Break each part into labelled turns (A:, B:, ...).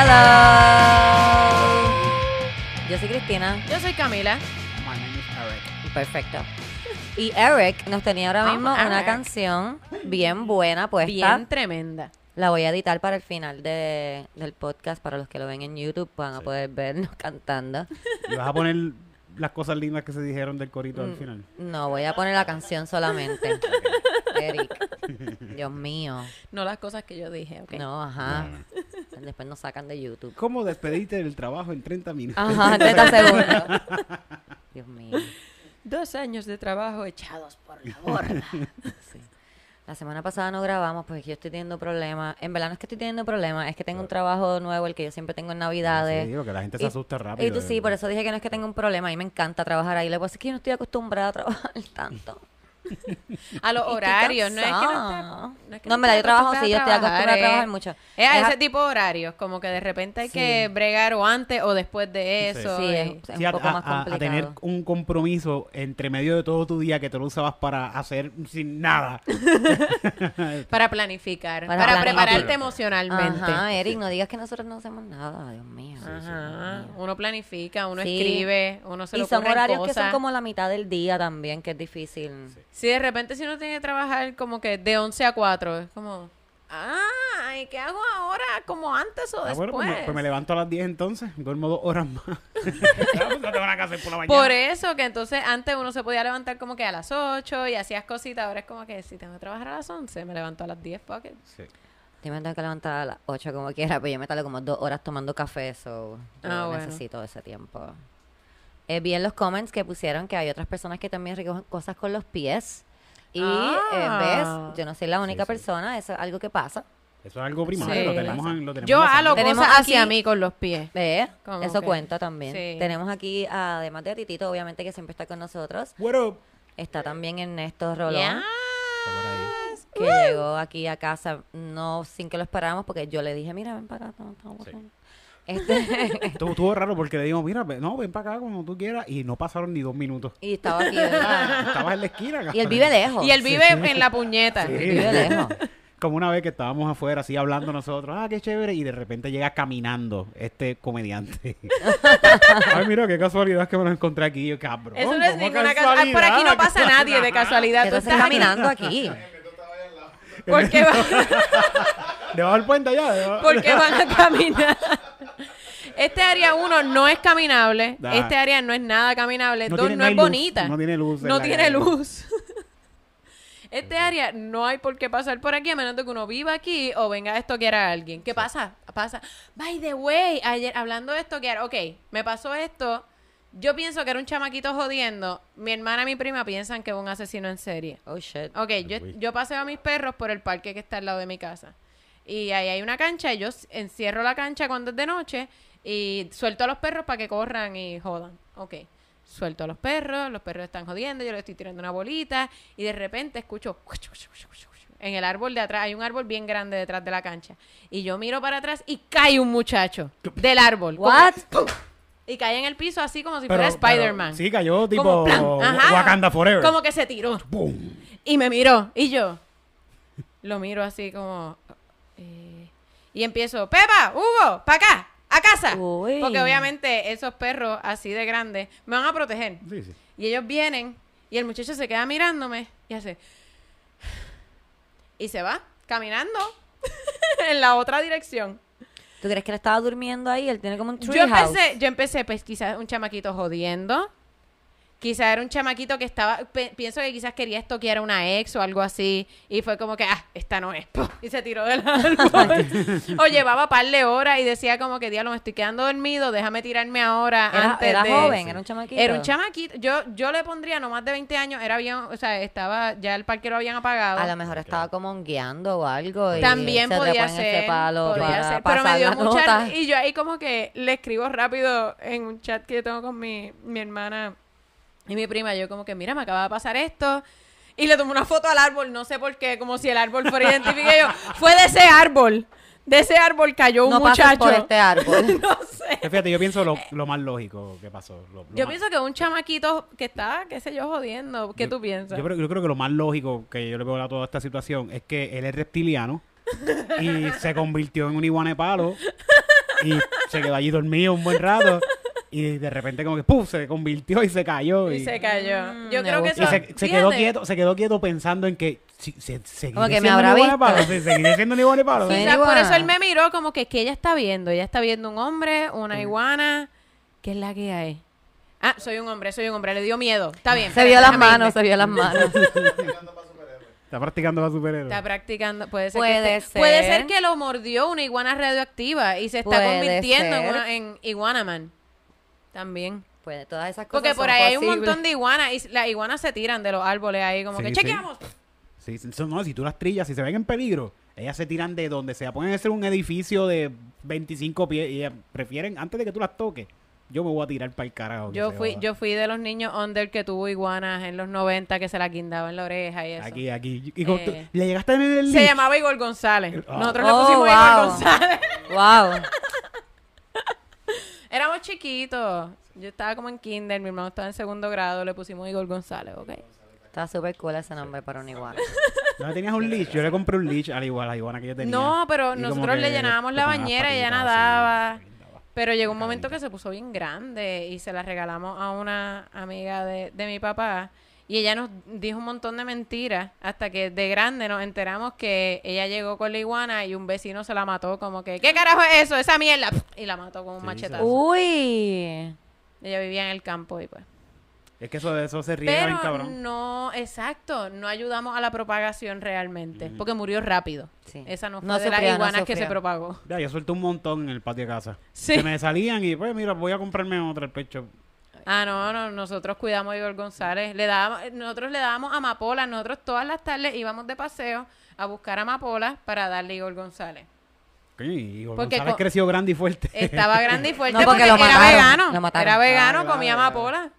A: Hello. Yo soy Cristina.
B: Yo soy Camila.
C: My name is Eric.
A: Perfecto. Y Eric nos tenía ahora
B: Oh,
A: mismo una
B: Eric.
A: canción bien buena puesta.
B: Bien tremenda.
A: La voy a editar para el final de- del podcast para los que lo ven en YouTube van a poder vernos cantando.
C: ¿Y vas a poner las cosas lindas que se dijeron del corito
A: Mm.
C: al final?
A: No, voy a poner la canción solamente. Eric. Dios mío.
B: No las cosas que yo dije, ¿ok?
A: No, ajá. Después nos sacan de YouTube.
C: ¿Cómo despedirte del trabajo en 30 minutos?
A: Ajá, 30 segundos. Dios mío.
B: Dos años de trabajo echados por la borda.
A: Sí. La semana pasada no grabamos porque yo estoy teniendo problemas. En verdad no es que estoy teniendo problemas, es que tengo un trabajo nuevo, el que yo siempre tengo en Navidades.
C: Sí, porque la gente se
A: Y-
C: asusta rápido.
A: Y tú sí, por eso dije que no es que tenga un problema. A mí me encanta trabajar ahí. Lo que pasa es que yo no estoy acostumbrada a trabajar tanto.
B: A los
A: Y
B: horarios, no es que no estés- no es que
A: No, en verdad, yo trabajo sí, yo estoy acostumbrada a
B: es-
A: trabajar mucho.
B: Es a
A: Es a-
B: ese tipo de horarios, como que de repente hay
A: Sí.
B: que bregar o antes o después de
C: Sí.
B: eso.
A: Sí,
B: y-
A: es, es
C: Sí,
A: un
C: a,
A: poco
C: a-
A: más
C: a- a
A: complicado.
C: tener un compromiso entre medio de todo tu día que te lo usabas para hacer sin nada.
B: Para planificar,
A: Para
B: para,
A: planificar.
B: prepararte emocionalmente.
A: Ajá, Eric, no digas que nosotros no hacemos nada, Dios mío.
B: Ajá. Uno planifica, uno
A: Sí.
B: escribe, uno se
A: y
B: le
A: son
B: ocurren
A: horarios que
B: cosas.
A: son como la mitad del día también, que es difícil.
B: Si de repente si uno tiene que trabajar como que de 11 a 4, es como, ah, ¿y qué hago ahora? ¿Como antes o
C: Ah,
B: después?
C: bueno, pues me, pues me levanto a las 10 entonces, duermo dos horas más. Pues por la mañana.
B: Por eso que entonces antes uno se podía levantar como que a las 8 y hacías cositas, ahora es como que si tengo que trabajar a las 11, me levanto a las 10, fuck it.
C: Sí.
A: Yo me tengo que levantar a las 8 como quiera, pero yo me tardo como dos horas tomando café, so yo
B: Ah, bueno.
A: necesito ese tiempo. Eh, vi en los comments que pusieron que hay otras personas que también recogen cosas con los pies. Y
B: Ah.
A: eh, ves, yo no soy la única
C: Sí, sí.
A: persona, eso es algo que pasa.
C: Eso es algo primario,
B: Sí.
C: lo tenemos en, lo tenemos
B: Yo
C: en la
B: halo
C: sangre.
A: Tenemos
B: cosas
A: aquí-
B: hacia mí con los pies. Como
A: Eso
B: que-
A: cuenta también.
B: sí.
A: Tenemos aquí, además de a Titito, obviamente que siempre está con nosotros,
C: Bueno,
A: está también Ernesto Rolón.
B: Yes.
C: está por ahí.
A: que llegó aquí a casa no sin que lo esperáramos porque yo le dije mira ven para acá no, estamos
C: Sí.
A: Bien". este
C: Estuvo, estuvo raro porque le digo, mira, no, ven para acá cuando tú quieras. Y no pasaron ni dos minutos.
A: y estaba aquí ¿verdad?
C: Estabas en la esquina.
A: y él vive lejos
B: Y él vive en la puñeta.
C: Sí.
A: Él vive lejos
C: Como una vez que estábamos afuera, así hablando nosotros, ah, qué chévere, y de repente llega caminando este comediante. Ay, mira, qué casualidad que me lo encontré aquí. Yo, cabrón.
B: Eso no es
C: ¿cómo
B: ninguna casualidad. Por aquí no pasa nadie de casualidad. Tú estás
A: caminando aquí
B: ¿Por qué, va-
C: Debajo del puente allá. debajo-
B: por qué van a caminar? Este área uno no es caminable.
C: Da.
B: Este área no es nada caminable.
C: No
B: Dos,
C: tiene-
B: no
C: no hay
B: es
C: luz,
B: bonita.
C: no tiene luz
B: No tiene luz. Este área no hay por qué pasar por aquí a menos de que uno viva aquí o venga a estoquear a alguien. ¿Qué pasa? Pasa. By the way, ayer hablando de estoquear, ok, me pasó esto. Yo pienso que era un chamaquito jodiendo. Mi hermana y mi prima piensan que es un asesino en serie.
A: oh shit
B: Ok, yo, paseo a mis perros por el parque que está al lado de mi casa. Y ahí hay una cancha y yo encierro la cancha cuando es de noche y suelto a los perros para que corran y jodan. Ok, suelto a los perros, los perros están jodiendo, yo le estoy tirando una bolita y de repente escucho... En el árbol de atrás, hay un árbol bien grande detrás de la cancha. Y yo miro para atrás y cae un muchacho del árbol. Como-
A: what
B: Y cae en el piso así como si
C: Pero-
B: fuera Spider-Man.
C: Sí, cayó tipo
B: Como ajá.
C: Wakanda Forever.
B: Como que se tiró.
C: ¡Bum!
B: Y me miró. Y yo lo miro así como... eh, y empiezo, Pepa, Hugo, para acá, a casa.
A: Uy.
B: Porque obviamente esos perros así de grandes me van a proteger.
C: Sí, sí.
B: Y ellos vienen y el muchacho se queda mirándome y hace... Y se va caminando en la otra dirección.
A: Tú crees que él estaba durmiendo ahí él tiene como un tree
B: Yo empecé, yo empecé, pues quizás un chamaquito jodiendo. Quizás era un chamaquito que estaba, pienso que quizás quería estoquear a una ex o algo así. Y fue como que, ah, esta no es. Y se tiró del árbol. o llevaba par de horas y decía como que, diablo, me estoy quedando dormido, déjame tirarme ahora
A: era,
B: antes
A: era
B: de...
A: joven era un chamaquito
B: Era un chamaquito. Yo, yo le pondría no más de 20 años. Era bien, o sea, estaba, ya el parque lo habían apagado.
A: a lo mejor estaba como guiando o algo y
B: También
A: se
B: podía ser,
A: palo
B: podía
A: para
B: ser, pero me dio mucha y yo ahí como que le escribo rápido en un chat que yo tengo con mi, mi hermana y mi prima, yo como que mira, me acaba de pasar esto y le tomo una foto al árbol, no sé por qué, como si el árbol fuera identificado. yo, fue de ese árbol. De ese árbol cayó un
A: no
B: muchacho.
A: por este árbol
B: no sé.
C: Fíjate, yo pienso lo, lo más lógico que pasó. lo- lo
B: Yo
C: más-
B: pienso que un chamaquito que está, qué sé yo, jodiendo. ¿Qué
C: yo-
B: tú piensas?
C: Yo creo, yo creo que lo más lógico que yo le veo a toda esta situación es que él es reptiliano y se convirtió en un iguana de palo y se quedó allí dormido un buen rato. Y de repente como que ¡puf! se convirtió y se cayó.
B: Y
C: Y,
B: se cayó.
A: Mm,
B: Yo creo que
A: gusta.
C: y
B: eso...
C: se, se quedó quieto, se quedó quieto pensando en que si, se, seguiré
A: Como que me habrá
C: iguana
A: visto.
C: palo, seguiré siendo un iguana palo.
B: Quizás por
A: iguana.
B: eso él me miró como que, que ella está viendo. Ella está viendo un hombre, una iguana. ¿Qué es la que hay? Ah, soy un hombre, soy un hombre. Le dio miedo. Está bien.
A: Se vio las manos, se vio las manos.
C: Está practicando para superhéroe.
B: Está practicando. Puede ser,
A: Puede
B: que esté-
A: ser.
B: puede ser que lo mordió una iguana radioactiva y se está
A: Puede
B: convirtiendo en, una, en iguanaman. También.
A: Pues todas esas cosas
B: Porque por
A: son
B: ahí hay un montón de iguanas y las iguanas se tiran de los árboles ahí como
C: Sí,
B: que
C: sí.
B: chequeamos.
C: Sí, sí, no, si tú las trillas, si se ven en peligro, ellas se tiran de donde sea. Pueden ser un edificio de 25 pies y ellas prefieren, antes de que tú las toques, yo me voy a tirar para el carajo.
B: Yo fui, yo fui de los niños under que tuvo iguanas en los 90 que se la guindaba en la oreja y eso.
C: Aquí, aquí. Y con-
B: Eh,
C: ¿Le llegaste a tener el
B: Se llamaba Igor González.
C: Ah.
B: Nosotros le
A: Oh,
B: pusimos Igor
A: wow.
B: González.
A: Wow.
B: Éramos chiquitos. Yo estaba como en kinder, mi hermano estaba en segundo grado, le pusimos Igor González, ¿ok?
A: Está súper cool ese nombre para un iguana.
C: ¿No tenías un leash? Yo le compré un leash al igual, a la iguana que yo tenía.
B: No, pero nosotros le llenábamos la bañera y ella nadaba. Pero llegó un momento que se puso bien grande y se la regalamos a una amiga de, de mi papá. Y ella nos dijo un montón de mentiras hasta que de grande nos enteramos que ella llegó con la iguana y un vecino se la mató como que, ¿qué carajo es eso? Esa mierda. Y la mató con un
C: Sí,
B: machetazo.
A: Uy.
B: Ella vivía en el campo y pues.
C: Es que eso de eso se riega bien cabrón.
B: no, exacto, no ayudamos a la propagación realmente, porque murió rápido.
A: Sí.
B: Esa no fue
A: No
B: de las
A: no
B: iguanas que se propagó.
C: Ya, yo suelto un montón en el patio de casa.
B: Sí.
C: Se me salían y pues mira, voy a comprarme otra el pecho.
B: Ah, no, no, nosotros cuidamos a Igor González. Le dábamos, nosotros le dábamos amapolas. Nosotros todas las tardes íbamos de paseo a buscar amapolas para darle a Igor González.
C: Coño, y
B: Porque
C: González creció grande y fuerte.
B: Estaba grande y fuerte
A: No, porque
B: porque,
A: lo
B: era
A: mataron,
B: vegano.
A: lo mataron.
B: Era vegano,
C: Ah, claro,
B: comía
C: claro.
B: amapolas.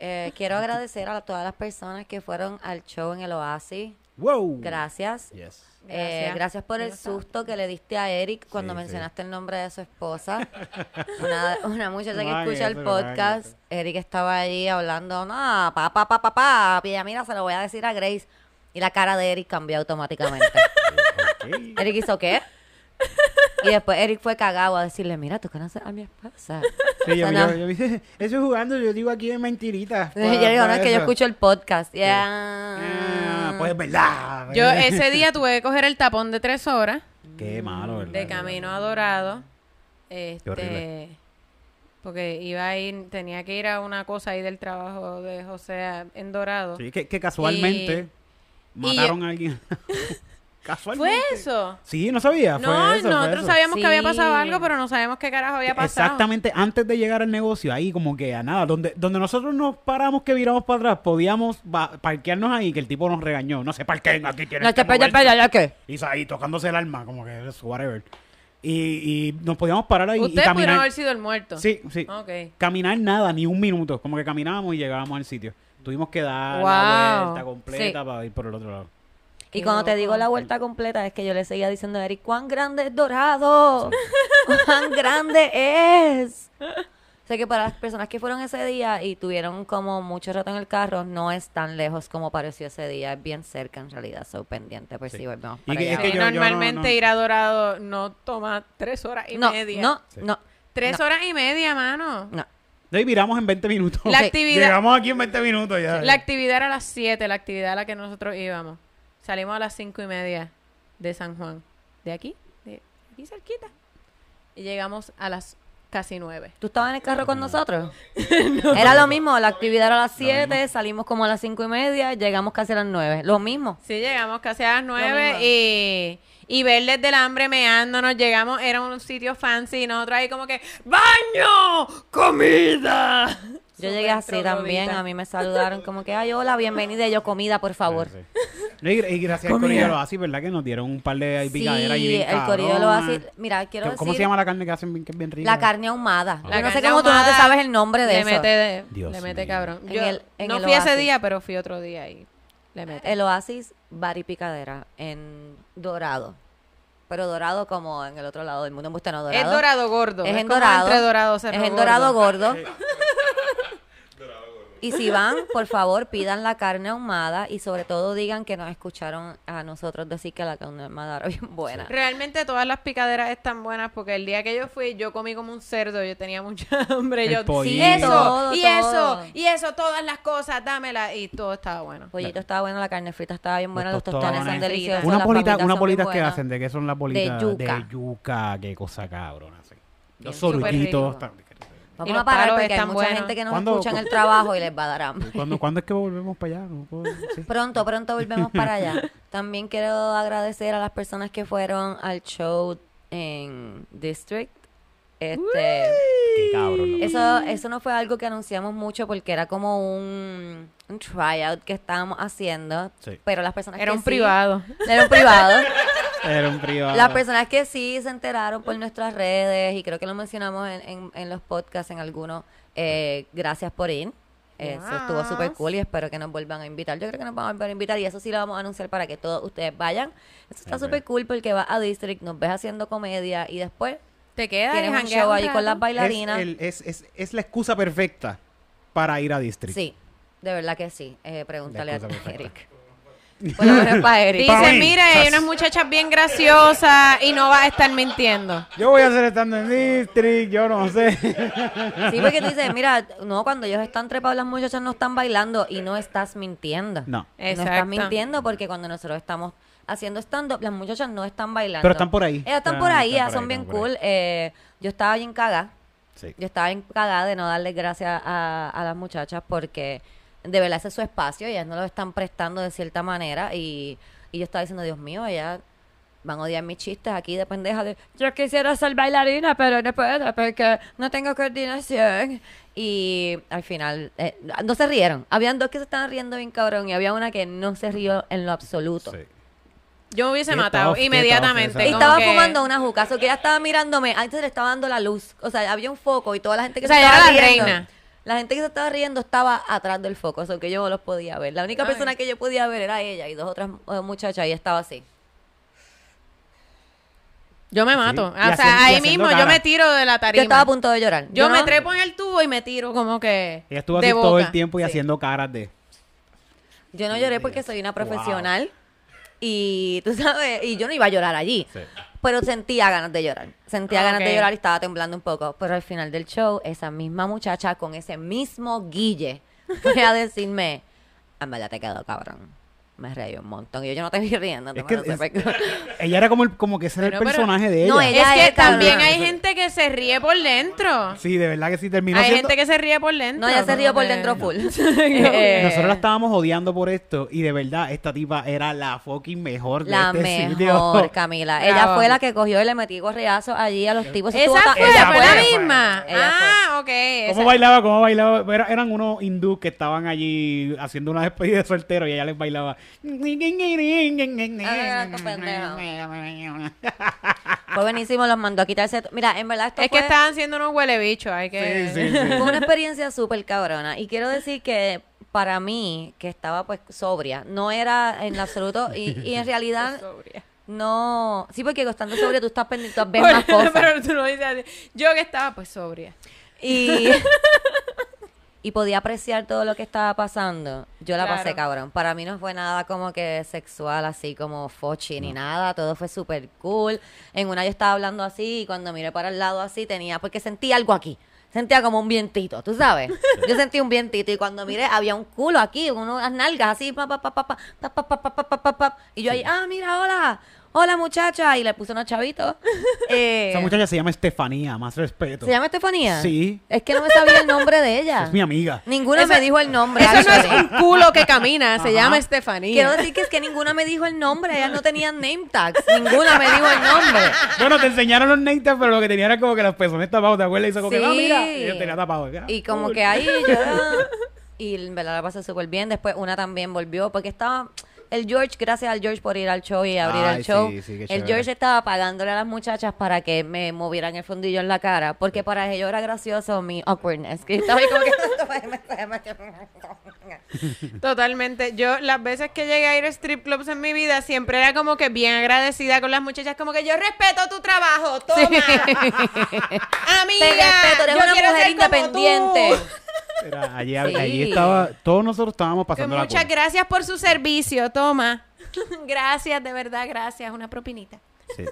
A: Eh, quiero agradecer a todas las personas que fueron al show en el Oasis.
C: wow.
A: Gracias.
C: Yes.
A: Eh,
B: Gracias.
A: por el susto que le diste a Eric cuando
C: Sí,
A: mencionaste el nombre de su esposa. Una, una muchacha que escucha el podcast. Eric estaba allí hablando, no, pa, pa, pa, pa, pa. Y ella, mira, se lo voy a decir a Grace. Y la cara de Eric cambió automáticamente. Eric hizo, ¿qué? Y después Eric fue cagado a decirle, mira, tú conoces a mi esposa.
C: Sí, yo, yo, yo dije, eso jugando, yo digo aquí en mentiritas.
A: yo digo, no, es que yo escucho el podcast. Y ella,
C: Ah, pues es verdad.
B: Yo ese día tuve que coger el tapón de tres horas
C: Qué malo, ¿verdad?
B: de camino a Dorado.
C: horrible.
B: Este, porque iba a ir, tenía que ir a una cosa ahí del trabajo de José en Dorado.
C: Sí, que, que casualmente
B: y-
C: mataron a alguien. casualmente.
B: ¿Fue eso?
C: Sí, no sabía. Fue
B: No,
C: eso, fue
B: nosotros
C: eso.
B: sabíamos que había pasado algo, pero no sabemos qué carajo había pasado.
C: Exactamente antes de llegar al negocio, ahí como que a nada, donde, donde nosotros nos paramos que viramos para atrás, podíamos parquearnos ahí, que el tipo nos regañó. No se parqueen aquí, tienen
A: no
C: que
A: te pella,
C: moverse".
A: pella, ¿ya qué?
C: Y ahí tocándose el alma, como que es whatever. Y, y nos podíamos parar ahí y
B: Ustedes pudieron
C: caminar.
B: haber sido el muerto.
C: Sí, sí.
B: Ok.
C: Caminar nada, ni un minuto. Como que caminábamos y llegábamos al sitio. Tuvimos que dar
B: Wow.
C: la vuelta completa
A: Sí.
C: para ir por el otro lado.
A: Y cuando te digo la vuelta completa es que yo le seguía diciendo a Eric, ¿cuán grande es Dorado? ¿Cuán grande es? Sé que para las personas que fueron ese día y tuvieron como mucho rato en el carro, no es tan lejos como pareció ese día. Es bien cerca en realidad, soy pendiente. Pues
C: Sí.
A: sí, volvemos
C: Y
A: para
C: que-
A: allá.
C: es que
B: Sí,
C: yo- yo no-
B: normalmente
C: no-
B: ir a Dorado no toma tres horas y
A: no,
B: media.
A: no,
C: Sí.
A: no,
B: Tres
A: no,
B: horas y media, mano.
A: no.
C: De ahí viramos en 20 minutos.
B: La
A: Sí.
B: actividad,
C: Llegamos aquí en 20 minutos ya.
B: la actividad era a las 7, la actividad a la que nosotros íbamos. Salimos a las cinco y media de San Juan. De aquí, de aquí cerquita. Y llegamos a las casi nueve.
A: ¿Tú estabas en el carro con nosotros? Era lo mismo, la actividad era a las 7, salimos como a las 5 y media, llegamos casi a las 9. Lo mismo.
B: Sí, llegamos casi a las nueve y, y verles del hambre meándonos. Llegamos, era un sitio fancy y nosotros ahí como que ¡Baño! ¡Comida!
A: Yo llegué así también, a mí me saludaron como que, ay, hola, bienvenida, y yo comida, por favor.
C: Sí, sí. No, y, y gracias al Corillo lo así, ¿verdad? Que nos dieron un par de picaderas y
A: Sí,
C: bien
A: el corillo lo. Mira, quiero
C: ¿Cómo- ¿Cómo
A: decir
C: se llama la carne que hacen bien, que es bien rica?
A: la carne ahumada.
C: La
A: Yo no sé cómo tú no te sabes el nombre de
B: le
A: eso.
B: Mete de-
C: Dios
B: le mete
C: mío.
B: cabrón.
A: En
B: Yo
A: el- en
B: no
A: el
B: fui ese día, pero fui otro día y le mete.
A: El Oasis Bar y Picadera en Dorado. Pero Dorado como en el otro lado del mundo. En no, Dorado.
B: es dorado gordo.
A: Es en Dorado.
B: entre dorado
A: Es en Dorado
B: Gordo.
A: Y si van, por favor, pidan la carne ahumada y sobre todo digan que nos escucharon a nosotros decir que la carne ahumada era bien buena.
B: Realmente todas las picaderas están buenas porque el día que yo fui yo comí como un cerdo, yo tenía mucha hambre,
C: El
B: yo
C: pollito.
B: eso
A: Todo,
B: y
A: todo.
B: eso y eso todas las cosas, dámela y todo estaba bueno.
A: Pollito estaba bueno, la carne frita estaba bien buena, los,
C: Los
A: tostones son deliciosos.
C: Unas bolitas,
A: bien
C: bolitas que hacen, ¿de qué son las bolitas?
A: yuca.
C: De yuca, qué cosa cabrona. sí. Los
B: rico.
C: están-
A: Vamos
B: Y
A: a parar porque hay mucha
B: buenos.
A: gente que nos
C: ¿Cuándo-
A: escucha en el trabajo y les va a dar hambre.
C: ¿Cuándo, ¿Cuándo es que volvemos para allá? No puedo- sí.
A: Pronto, pronto volvemos para allá. También quiero agradecer a las personas que fueron al show en District. Este,
C: Qué cabrón. ¿no?
A: eso, eso no fue algo que anunciamos mucho porque era como un, un tryout que estábamos haciendo.
C: Sí.
A: Pero las personas
B: Era
A: que
B: un
A: sí-
B: privado.
A: Era un privado.
C: Era un privado.
A: Las personas que sí se enteraron por nuestras redes, y creo que lo mencionamos en, en- en los podcasts, en algunos, eh, gracias por ir. Eso estuvo súper cool y espero que nos vuelvan a invitar. Yo creo que nos van a volver a invitar y eso sí lo vamos a anunciar para que todos ustedes vayan. Eso está
C: Ok.
A: súper cool porque vas a District, nos ves haciendo comedia y después
B: Te quedas y
A: tienes un show ahí con las
C: es,
A: bailarinas.
C: el- es, es, es la excusa perfecta para ir a District.
A: Sí, de verdad que sí. Eh, pregúntale a
C: perfecta.
A: Eric. Para
B: Dice,
C: mí.
B: mira, hay unas muchachas bien graciosas y no vas a estar mintiendo.
C: Yo voy a hacer estando en District, yo no sé.
A: Sí, porque tú dices, mira, no, cuando ellos están trepados, las muchachas no están bailando y no estás mintiendo.
C: No.
A: No estás mintiendo porque cuando nosotros estamos haciendo stand-up, las muchachas no están bailando.
C: Pero están por ahí.
A: Ellas están
C: Ah,
A: por ahí,
C: están
A: ellas
C: por
A: son
C: ahí,
A: bien cool. Eh, yo estaba bien cagada.
C: Sí.
A: Yo estaba bien cagada de no darles gracias a, a las muchachas porque de verdad ese es su espacio, ellas no lo están prestando de cierta manera y, y yo estaba diciendo, Dios mío, ellas van a odiar mis chistes aquí de pendeja de yo quisiera ser bailarina pero no puedo porque no tengo coordinación y al final eh, no se rieron habían dos que se estaban riendo bien cabrón y había una que no se rió en lo absoluto
C: Sí.
B: Yo me hubiese
C: Qué
B: matado inmediatamente.
A: estaba
B: que-
A: fumando una juca, so que ella estaba mirándome, antes le estaba dando la luz, o sea, había un foco y toda la gente que
B: O sea,
A: se
B: ella
A: estaba
B: era la
A: riendo,
B: reina.
A: la gente que se estaba riendo estaba atrás del foco, eso que yo los podía ver. La única
B: Ay.
A: persona que yo podía ver era ella y dos otras eh, muchachas y estaba así.
B: Yo me mato. o sea, ahí mismo yo me tiro de la tarima.
A: Yo estaba a punto de llorar.
B: Yo me
A: no-
B: trepo en el tubo y me tiro como que.
C: Ella estuvo
B: de
C: así todo el tiempo y
A: Sí.
C: haciendo caras de.
A: Yo no lloré porque soy una profesional y tú sabes, y yo no iba a llorar allí.
C: Sí.
A: Pero sentía ganas de llorar. Sentía ganas de llorar y estaba temblando un poco. Pero al final del show, esa misma muchacha con ese mismo guille fue a decirme, en verdad te quedó cabrón. Me reí un montón. Y yo, yo no te vi riendo.
C: Es que es-. Ella era como, el, como que ese era el
B: pero-
C: personaje de ella.
A: No,
B: Es
A: ella
B: que
A: es
B: también
A: cabrona.
B: hay gente que se ríe por dentro.
C: Sí, de verdad que sí terminó
B: Hay
C: siendo...
B: gente que se ríe por dentro.
A: No, ella se
B: como
A: por
B: que-
A: dentro full.
B: Eh,
C: Nosotros la estábamos odiando por esto y de verdad esta tipa era la fucking mejor de
A: La
C: este
A: mejor,
C: sitio.
A: Camila.
B: Bravo.
A: Ella fue la que cogió y le metí correazos allí a los tipos.
B: Esa fue,
C: Ella
B: fue la misma.
A: Ella
B: ah, ok.
C: ¿Cómo
B: esa-
C: bailaba? ¿Cómo bailaba? Era- eran unos hindús que estaban allí haciendo una despedida de soltero y ella les bailaba.
A: Fue buenísimo, los mandó a quitarse. Mira, en verdad esto
B: Es que estaban haciendo unos huele bichos. Hay que.
C: Sí, sí, sí.
A: Fue una experiencia súper cabrona. Y quiero decir que para mí, que estaba pues sobria, no era en absoluto. Y, y en realidad,
B: Sobria.
A: no. Sí, porque estando sobria tú estás pendiente, tú ves
B: Bueno,
A: más cosas.
B: Pero tú no dices así. Yo que estaba pues sobria.
A: Y. y podía apreciar todo lo que estaba pasando. Yo la pasé cabrón. Para mí no fue nada como que sexual, así como fochi ni nada. Todo fue súper cool. En una yo estaba hablando así y cuando miré para el lado así tenía, porque sentí algo aquí. Sentía como un vientito, tú sabes. Yo sentí un vientito y cuando miré había un culo aquí, unas nalgas así, pa, pa, pa, pa, pa, pa, pa, pa, pa, pa, pa, pa. y yo ahí, ah, mira, hola, hola muchacha, y le puse unos chavitos. Eh,
C: Esa muchacha se llama Estefanía, más respeto.
A: ¿Se llama Estefanía?
C: Sí.
A: Es que no me sabía el nombre de ella.
C: Es mi amiga.
A: Ninguna me dijo el nombre.
B: Eso no es
A: actually.
B: un culo que camina. Se
C: Ajá.
B: llama Estefanía.
A: Quiero decir que es que ninguna me dijo el nombre. Ellas no tenían name tags. Ninguna me dijo el nombre.
C: Bueno, te enseñaron los natas, pero lo que tenía era como que los pezones tapados, ¿te acuerdas? Hizo como que,
A: Sí.
C: ah, mira. Y yo tenía tapado.
A: Y como
C: cool.
A: que ahí yo... Y en verdad la pasé súper bien. Después una también volvió porque estaba... El George, gracias al George por ir al show y abrir
C: Ay,
A: el show.
C: sí, sí,
A: el. George estaba pagándole a las muchachas para que me movieran el fundillo en la cara. Porque para ellos era gracioso mi awkwardness. Que estaba ahí como que...
B: Totalmente. Yo, las veces que llegué a ir a strip clubs en mi vida, siempre era como que bien agradecida con las muchachas. Como que yo respeto tu trabajo. Toma. Amiga.
A: Te respeto, eres
B: yo
A: una
B: quiero
A: mujer
B: ser como
A: independiente.
C: Era, allí,
A: Sí.
C: allí estaba, todos nosotros estábamos
B: Que
C: pasando
B: muchas gracias por su servicio, toma. gracias, de verdad, gracias. Una propinita.
C: Sí.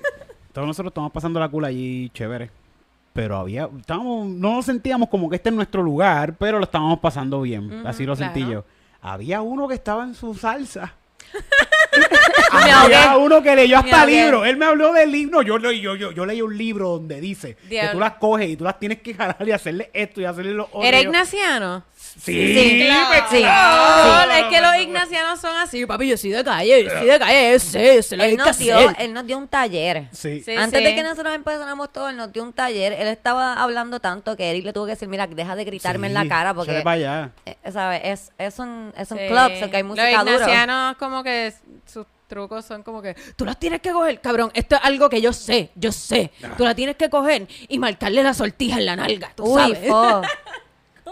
C: Todos nosotros estábamos pasando la cool allí, chévere. Pero había, estábamos, no nos sentíamos como que este es nuestro lugar, pero lo estábamos pasando bien. Así lo sentí yo. Había uno que estaba en su salsa. Había
A: ahogué.
C: uno que leyó hasta
A: ahogué.
C: libro. Él me habló del libro. Yo, leí- yo, yo, yo leí un libro donde dice que tú las coges y tú las tienes que jalar y hacerle esto y hacerle lo otro.
B: ¿Era ignaciano?
C: Sí,
A: Sí,
C: pues,
A: sí.
C: claro.
B: No, es que los ignacianos son así, papi, yo soy de calle, yo soy de calle, ese, ese lo
A: Él nos, dio, él nos dio un taller.
C: Sí.
B: Sí,
A: Antes
B: sí.
A: de que nosotros empezáramos todo, él nos dio un taller. Él estaba hablando tanto que Eric le tuvo que decir, mira, deja de gritarme en la
C: Sí,
A: cara porque,
C: para allá.
A: eh, ¿sabes? Es, es un, es un
B: Sí.
A: club, so que hay música
B: Los
A: duro.
B: ignacianos como que sus trucos son como que tú las tienes que coger, cabrón, esto es algo que yo sé, yo sé. Tú la tienes que coger y marcarle la sortija en la nalga, tú
A: Uy,
B: sabes.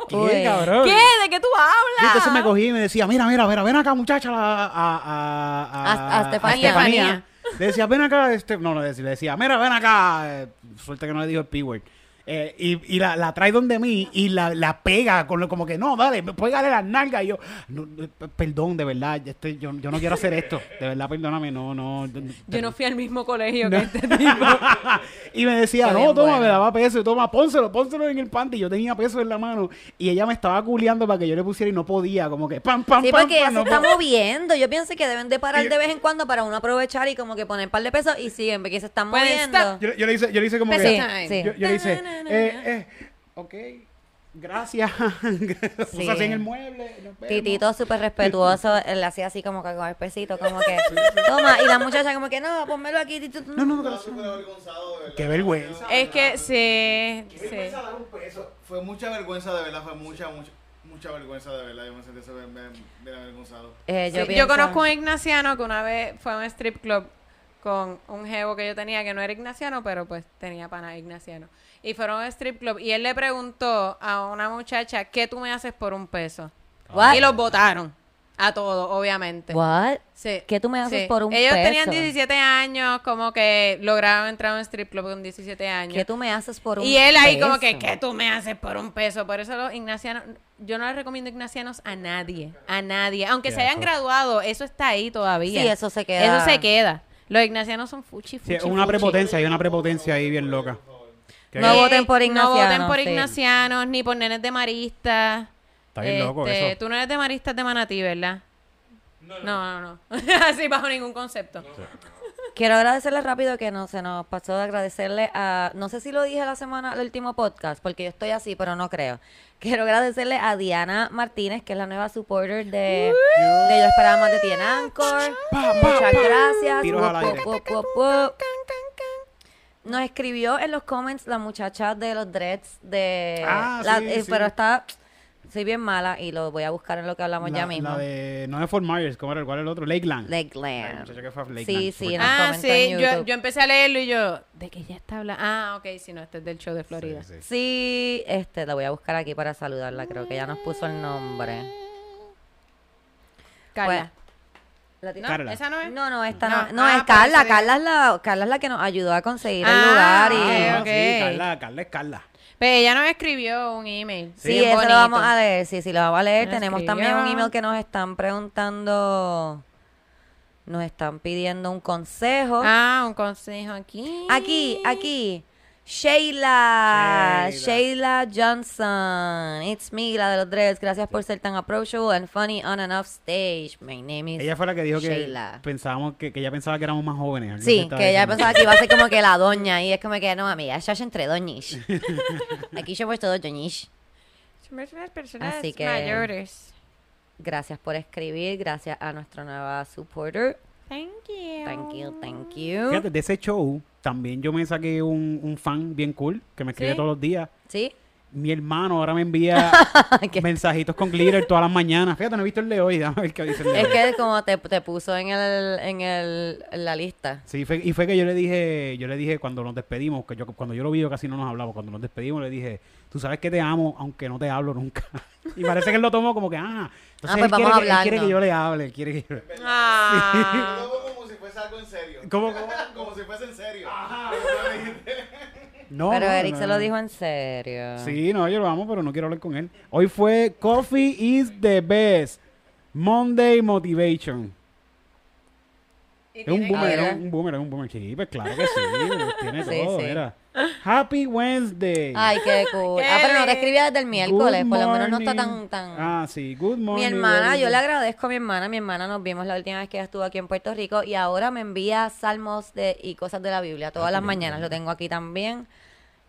C: ¿Qué, cabrón?
B: ¿Qué? ¿De qué tú
C: Y entonces
B: hablas?
C: me cogí y me decía, mira, mira, mira, ven acá, muchacha, a, a, a,
A: A- a Estefanía.
B: Estefanía.
C: Le decía, ven acá, este, no, no, le decía, le decía, mira, ven acá, eh, suerte que no le dijo el P-word. Eh, y y la, la trae donde mí y la, la pega con lo, como que no, dale, pégale las nalgas. Y yo, no, no, perdón, de verdad, este, yo, yo no quiero hacer esto. De verdad, perdóname, no, no.
B: Yo no fui al mismo colegio
C: No.
B: que este tipo.
C: y me decía, no, toma,
A: bueno.
C: me daba peso, toma, pónselo, pónselo en el panty. Yo tenía peso en la mano y ella me estaba culeando para que yo le pusiera y no podía, como que pam, pam,
A: Sí,
C: pam,
A: porque ya
C: pam,
A: se
C: no
A: está moviendo. Yo pienso que deben de parar de vez en cuando para uno aprovechar y como que poner un par de pesos y siguen, porque se están
B: Pueden
A: moviendo.
C: Yo, yo le hice, yo le hice como
B: Peso
C: que.
A: Sí.
C: Yo, yo le hice, eh, eh, ok, gracias.
A: Sí.
C: así en el mueble.
A: Titito súper respetuoso, él le hacía así como que con el pesito, como que, toma, y la muchacha como que, no, pónmelo aquí, Tito.
C: No, no, no, gracias. Qué vergüenza.
B: es que sí,
D: Qué
B: sí.
D: vergüenza dar un peso. Fue mucha vergüenza, de verdad. Fue mucha, mucha, mucha vergüenza, de verdad. Yo me sentí súper avergonzado.
A: Eh,
B: Sí,
A: yo,
B: conozco un ignaciano que una vez fue a un strip club con un jevo que yo tenía que no era ignaciano, pero pues tenía pana ignaciano. Y fueron a un strip club y él le preguntó a una muchacha, ¿qué tú me haces por un peso?
A: What?
B: Y los votaron. A todos, obviamente.
A: What?
B: Sí.
A: ¿Qué tú me haces
B: Sí.
A: por un
B: Ellos
A: peso?
B: tenían 17 años, como que lograron entrar a un strip club con 17 años.
A: ¿Qué tú me haces por un
B: Y él ahí como que,
A: peso?
B: ¿qué tú me haces por un peso? Por eso los ignacianos, yo no les recomiendo ignacianos a nadie, a nadie. Aunque se hayan graduado, eso está ahí todavía.
A: Sí, eso se queda.
B: Eso se queda. Los ignacianos son fuchi,
C: Sí,
B: fuchi,
C: una
B: fuchi.
C: prepotencia, hay una prepotencia ahí bien loca.
A: No voten por
B: No
A: ignacianos,
B: voten por
A: sí.
B: ignacianos, ni por nenes de maristas.
C: Está bien loco
B: Este,
C: eso.
B: Tú no eres de maristas de manatí, ¿verdad? No, no, no. Así bajo ningún concepto.
A: Quiero agradecerle rápido que no se nos pasó de agradecerle a, no sé si lo dije la semana, el último podcast, porque yo estoy así, pero no creo. Quiero agradecerle a Diana Martínez, que es la nueva supporter de, de Yo Esperaba Más de Ti en Anchor.
C: Pa, pa,
A: Muchas
C: pa.
A: gracias.
C: Tiros al aire.
A: Nos escribió en los comments la muchacha de los dreads de...
C: Ah,
A: la-
C: sí,
A: eh,
C: sí.
A: Pero está... Soy bien mala y lo voy a buscar en lo que hablamos
C: la,
A: ya mismo.
C: la de, no de Fort Myers, ¿cómo era? ¿Cuál era el otro? Lakeland. La
A: Lakeland.
C: muchacha que fue Lakeland,
A: Sí, sí, nos
B: Ah, sí,
A: en
B: yo, yo empecé a leerlo y yo, ¿de qué ya está hablando? Ah, ok, sí, no, este es del show de Florida.
C: Sí, sí.
A: Sí, este, la voy a buscar aquí para saludarla. Creo que ya nos puso el nombre.
B: Carla. ¿No?
C: Carla.
B: ¿Esa no es?
A: No, no, esta
B: No.
A: no. No,
B: Ah,
A: es
B: por
A: Carla. Carla es, la, Carla es la que nos ayudó a conseguir el
B: Ah,
A: lugar. Y...
C: Ah,
B: ok.
C: sí, Carla, Carla es Carla.
B: Pero ella nos escribió un email.
A: Sí,
B: bien
A: eso lo vamos a leer. Sí, sí, lo vamos a leer.
B: Nos
A: Tenemos
B: escribió.
A: también un email que nos están preguntando. Nos están pidiendo un consejo.
B: Ah, un consejo aquí.
A: Aquí, aquí. Sheila,
C: Sheila.
A: Johnson. It's me, la de los dreads. Gracias por ser tan approachable and funny on and off stage. My name is
C: Ella fue la que dijo que pensábamos que, que ella pensaba que éramos más jóvenes.
A: Sí, que ella
C: diciendo.
A: pensaba que iba a ser como que la doña. Y es como que no, amiga, ya es entre doñis. Aquí somos todos doñis.
B: Somos unas personas
A: Así que-
B: mayores.
A: Gracias por escribir. Gracias a nuestra nueva supporter.
B: Thank you.
A: Thank you, thank you.
C: Fíjate, de ese show también yo me saqué un, un fan bien cool que me escribe
B: ¿Sí?
C: todos los días.
A: ¿Sí?
C: Mi hermano ahora me envía mensajitos con glitter todas las mañanas. Fíjate, no he visto el de hoy. Déjame ver qué dice el de
A: Es
C: hoy.
A: que como te, te puso en el, en el, en la lista.
C: Sí, fue- y fue que yo le dije, yo le dije cuando nos despedimos, que yo cuando yo lo vi yo casi no nos hablamos, cuando nos despedimos le dije, tú sabes que te amo, aunque no te hablo nunca. y parece que él lo tomó como que, ah, entonces
A: pues
C: él, quiere
A: vamos a
C: que, él quiere que yo le hable, él quiere que yo le-
B: Ah.
D: Todo como si fuese algo en serio.
C: ¿Cómo, cómo?
D: Como si fuese en serio.
C: Ajá. No,
A: Pero
C: no,
A: Eric
C: no,
A: se lo dijo en serio.
C: Sí, no, yo lo amo, pero no quiero hablar con él. Hoy fue Coffee is the best. Monday Motivation. Es un boomer, un boomer, es un boomer. Sí, pues claro que sí. tiene
A: Sí,
C: todo,
A: sí.
C: mira. Happy Wednesday.
A: Ay, qué cool. Ah, pero no te escribía desde el miércoles. Por lo menos no está tan... tan...
C: Ah, sí. Good morning.
A: Mi hermana, yo le agradezco a mi hermana. Mi hermana nos vimos la última vez que ella estuvo aquí en Puerto Rico y ahora me envía salmos de, y cosas de la Biblia todas
C: Ah,
A: las mañanas. Lo tengo aquí también.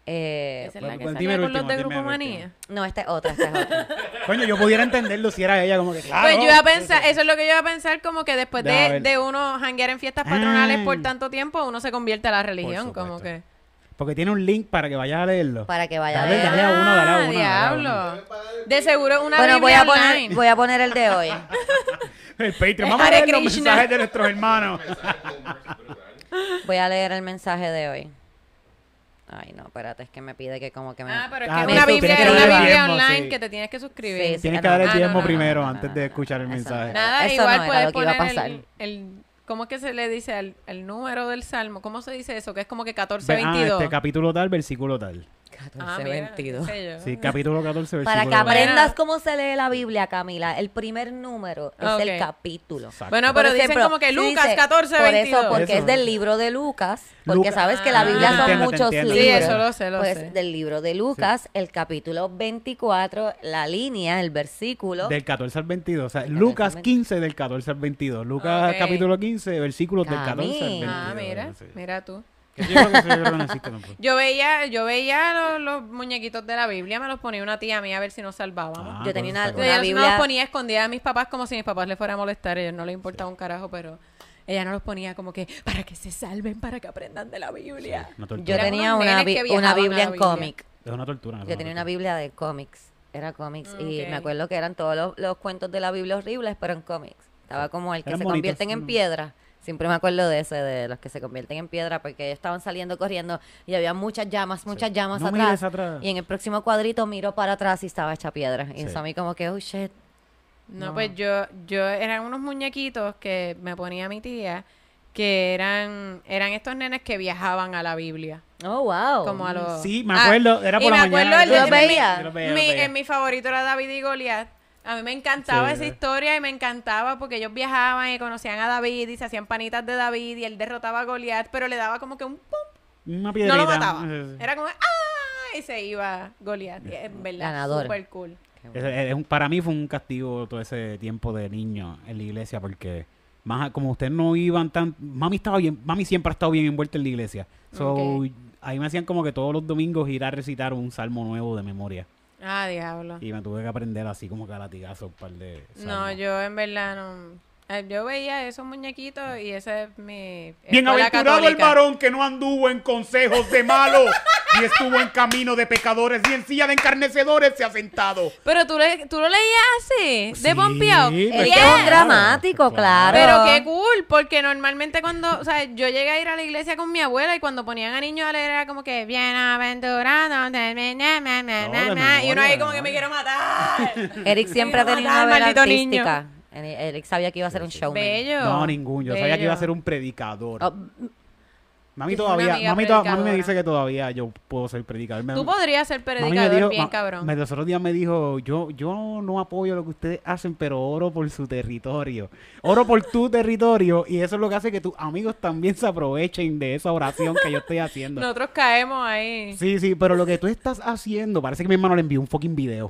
A: Eh,
B: Esa es
C: Bueno,
B: la que
C: pues,
B: salía
C: dime el
B: con los de Grupo. Manía.
A: no, esta es otra, esta es otra.
C: Coño, yo pudiera entenderlo si era ella como que claro.
B: Pues yo iba a pensar, eso es lo que yo iba a pensar, como que después de, de uno janguear en fiestas patronales
C: Ah.
B: por tanto tiempo, uno se convierte a la religión, como que...
C: Porque tiene un link para que vayas a leerlo.
A: Para que vaya a ver.
C: dale a uno, dale a
B: Ah,
C: uno, dale a uno.
B: diablo. De seguro una
A: Bueno, voy a, poner, voy a poner el de hoy.
C: El Patreon.
B: Es
C: Vamos a leer los mensajes de nuestros hermanos.
A: Voy a leer el mensaje de hoy. Ay, no, espérate, es que me pide que como que me...
B: Ah, pero es
C: Ah,
B: que es una Biblia,
C: que
B: una Biblia
C: diezmo,
B: online
C: sí.
B: que te tienes que suscribir.
A: Sí, sí.
C: Tienes
A: Ah,
C: que dar el
B: no, no,
C: diezmo
B: no,
C: primero
A: no, no,
C: antes
A: no,
C: de
A: no.
C: escuchar el
A: no.
C: mensaje.
B: Nada,
A: Eso
B: igual
A: no era
B: puedes
A: lo que iba a
B: poner
A: pasar.
B: el, el- ¿Cómo es que se le dice? El, el número del salmo. ¿Cómo se dice eso? Que es como que
C: Ve- ah,
B: 1422.
C: este capítulo tal, versículo tal.
A: 14,
B: Ah,
A: 22.
C: Sí, capítulo 14, versículo
A: Para que aprendas cómo se lee la Biblia, Camila, el primer número es
B: Ok.
A: el capítulo.
C: Exacto.
B: Bueno,
A: Por
B: pero dicen
A: ejemplo,
B: como que Lucas
A: dice-
B: 14,
A: Por
B: 22.
A: eso, porque
C: Eso.
A: es del libro de Lucas, porque
C: Lucas.
A: sabes que la
B: Ah,
A: Biblia
B: te
A: son
C: entiendo,
A: muchos libros.
B: Sí, eso lo sé, lo
A: pues
B: sé.
A: del libro de Lucas, el capítulo 24, la línea, el versículo.
C: Del 14 al 22. O sea,
A: 14 al
C: Lucas
A: 22.
C: 15 del 14 al 14. Lucas
B: Ok.
C: capítulo 15, versículos del 14 al
A: Cami.
C: 22.
B: Ah, mira,
C: sí.
B: mira tú.
C: Que yo creo que yo.
B: Yo veía, yo veía los, los muñequitos de la Biblia, me los ponía una tía mía a ver si nos salvábamos.
C: Ah,
A: Yo tenía una-
B: ella
A: Biblia-
B: no los ponía escondida a mis papás como si mis papás les fuera a molestar. A ellos no les importaba un carajo, pero ella no los ponía como que para que se salven, para que aprendan de la Biblia.
C: Una tortura.
A: Yo tenía una, bi- una Biblia en cómic.
C: Es una tortura. es
A: Yo
C: una
A: tenía una. Biblia de cómics. Era cómics. Y me acuerdo que eran todos los, los cuentos de la Biblia horribles, pero en cómics. Estaba como el que
C: Eran
A: se
C: bonitos,
A: convierten en piedra. Siempre me acuerdo de ese, de los que se convierten en piedra, porque ellos estaban saliendo corriendo y había muchas llamas, muchas llamas
C: No
A: atrás. Y en el próximo cuadrito miro para atrás y estaba hecha piedra. Y
C: Sí.
A: eso a mí como que, oh shit.
B: No,
A: No.
B: pues yo, yo eran unos muñequitos que me ponía mi tía, que eran, eran estos nenes que viajaban a la Biblia.
A: Oh, wow.
B: Como a los...
C: Sí, me acuerdo, era
B: y
C: por
B: me
C: la
B: acuerdo
C: mañana.
B: el
A: ¿Tú
B: de-
A: los
B: mi-
A: veías?
C: Yo los veía,
B: mi,
C: veía.
B: en mi favorito era David y Goliat. A mí me encantaba
C: Sí,
B: esa historia y me encantaba porque ellos viajaban y conocían a David y se hacían panitas de David y él derrotaba a Goliat, pero le daba como que un pum,
C: Una piedrita.
B: no lo mataba.
C: Sí, sí.
B: Era como ¡ah! y se iba Goliat. Y En verdad,
A: Ganador.
B: super cool.
C: Es- es un- para mí fue un castigo todo ese tiempo de niño en la iglesia porque más como ustedes no iban tan mami estaba bien mami siempre ha estado bien envuelta en la iglesia so
B: Ok.
C: ahí me hacían como que todos los domingos ir a recitar un salmo nuevo de memoria
B: Ah, diablo.
C: y me tuve que aprender así como que a latigazo un par de
B: No, yo en verdad no. Eh, Yo veía esos muñequitos y ese es mi.
C: Bienaventurado el
B: católica.
C: varón que no anduvo en consejos de malos y estuvo en camino de pecadores y en silla de encarnecedores se ha sentado.
B: Pero tú, le, tú lo leías así, de
C: Sí,
B: pompeado.
A: Es que
B: Yes.
A: es un dramático, claro.
B: Pero qué cool, porque normalmente cuando, o sea, yo llegué a ir a la iglesia con mi abuela y cuando ponían a niños a leer era como que bienaventurado, na, na, na, na, na,
C: No, de
B: na", y uno
C: memoria,
B: ahí como que me quiero matar.
A: Eric siempre ha tenido
B: matar,
A: una
B: niño.
A: Eric sabía que iba a ser un showman.
B: Bello.
C: No, ningún. Yo sabía que iba a ser un predicador.
A: Oh,
C: Mami todavía, mami, to- mami me dice que todavía yo puedo ser predicador.
B: Tú podrías ser predicador
C: dijo-
B: bien cabrón.
C: me- los otros días me dijo, yo, yo no apoyo lo que ustedes hacen, pero oro por su territorio. Oro por tu territorio y eso es lo que hace que tus amigos también se aprovechen de esa oración que yo estoy haciendo.
B: Nosotros caemos ahí.
C: Sí, sí, pero lo que tú estás haciendo, parece que mi hermano le envió un fucking video.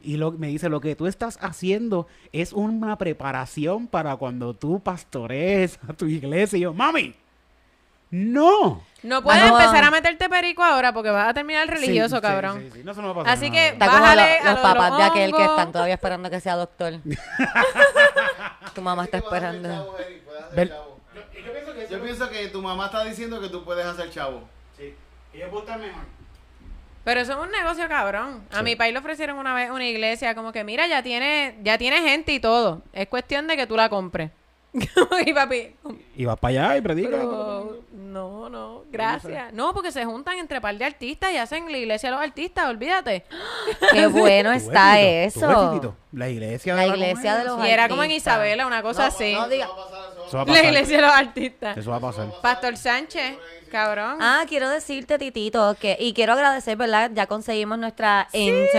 C: Y lo, me dice, lo que tú estás haciendo es una preparación para cuando tú pastorees a tu iglesia. Y yo, mami, no.
B: No puedes
A: Ah, no.
B: empezar a meterte perico ahora porque vas a terminar
C: Sí,
B: religioso,
C: sí,
B: cabrón.
C: sí, sí, no, eso no va a pasar,
B: Así que Bájale
A: lo-
B: a
A: los papás de aquel que están todavía esperando que sea doctor. tu mamá está esperando.
D: Yo pienso que tu mamá está diciendo que tú puedes hacer chavo.
C: Sí, puede estar mejor.
B: Pero eso es un negocio cabrón. A
C: Sí.
B: mi país le ofrecieron una vez una iglesia como que, mira, ya tiene, ya tiene gente y todo. Es cuestión de que tú la compres. y papi,
C: Y vas para allá y predica.
B: pero no, no, gracias. No, porque se juntan entre par de artistas y hacen la iglesia de los artistas, olvídate.
A: Qué bueno
C: Tú
A: está
C: ves, tú ves,
A: eso.
C: Titito, La iglesia
A: La
C: de
A: iglesia de los
B: Y era como en
A: artistas.
B: Isabela, una cosa así.
A: no diga-
C: Eso va a
B: la
C: pasar.
B: iglesia de los artistas.
C: Eso va a pasar.
B: Pastor Sánchez. Cabrón.
A: Ah, quiero decirte, Titito, que y quiero agradecer, ¿verdad? Ya conseguimos nuestra intern.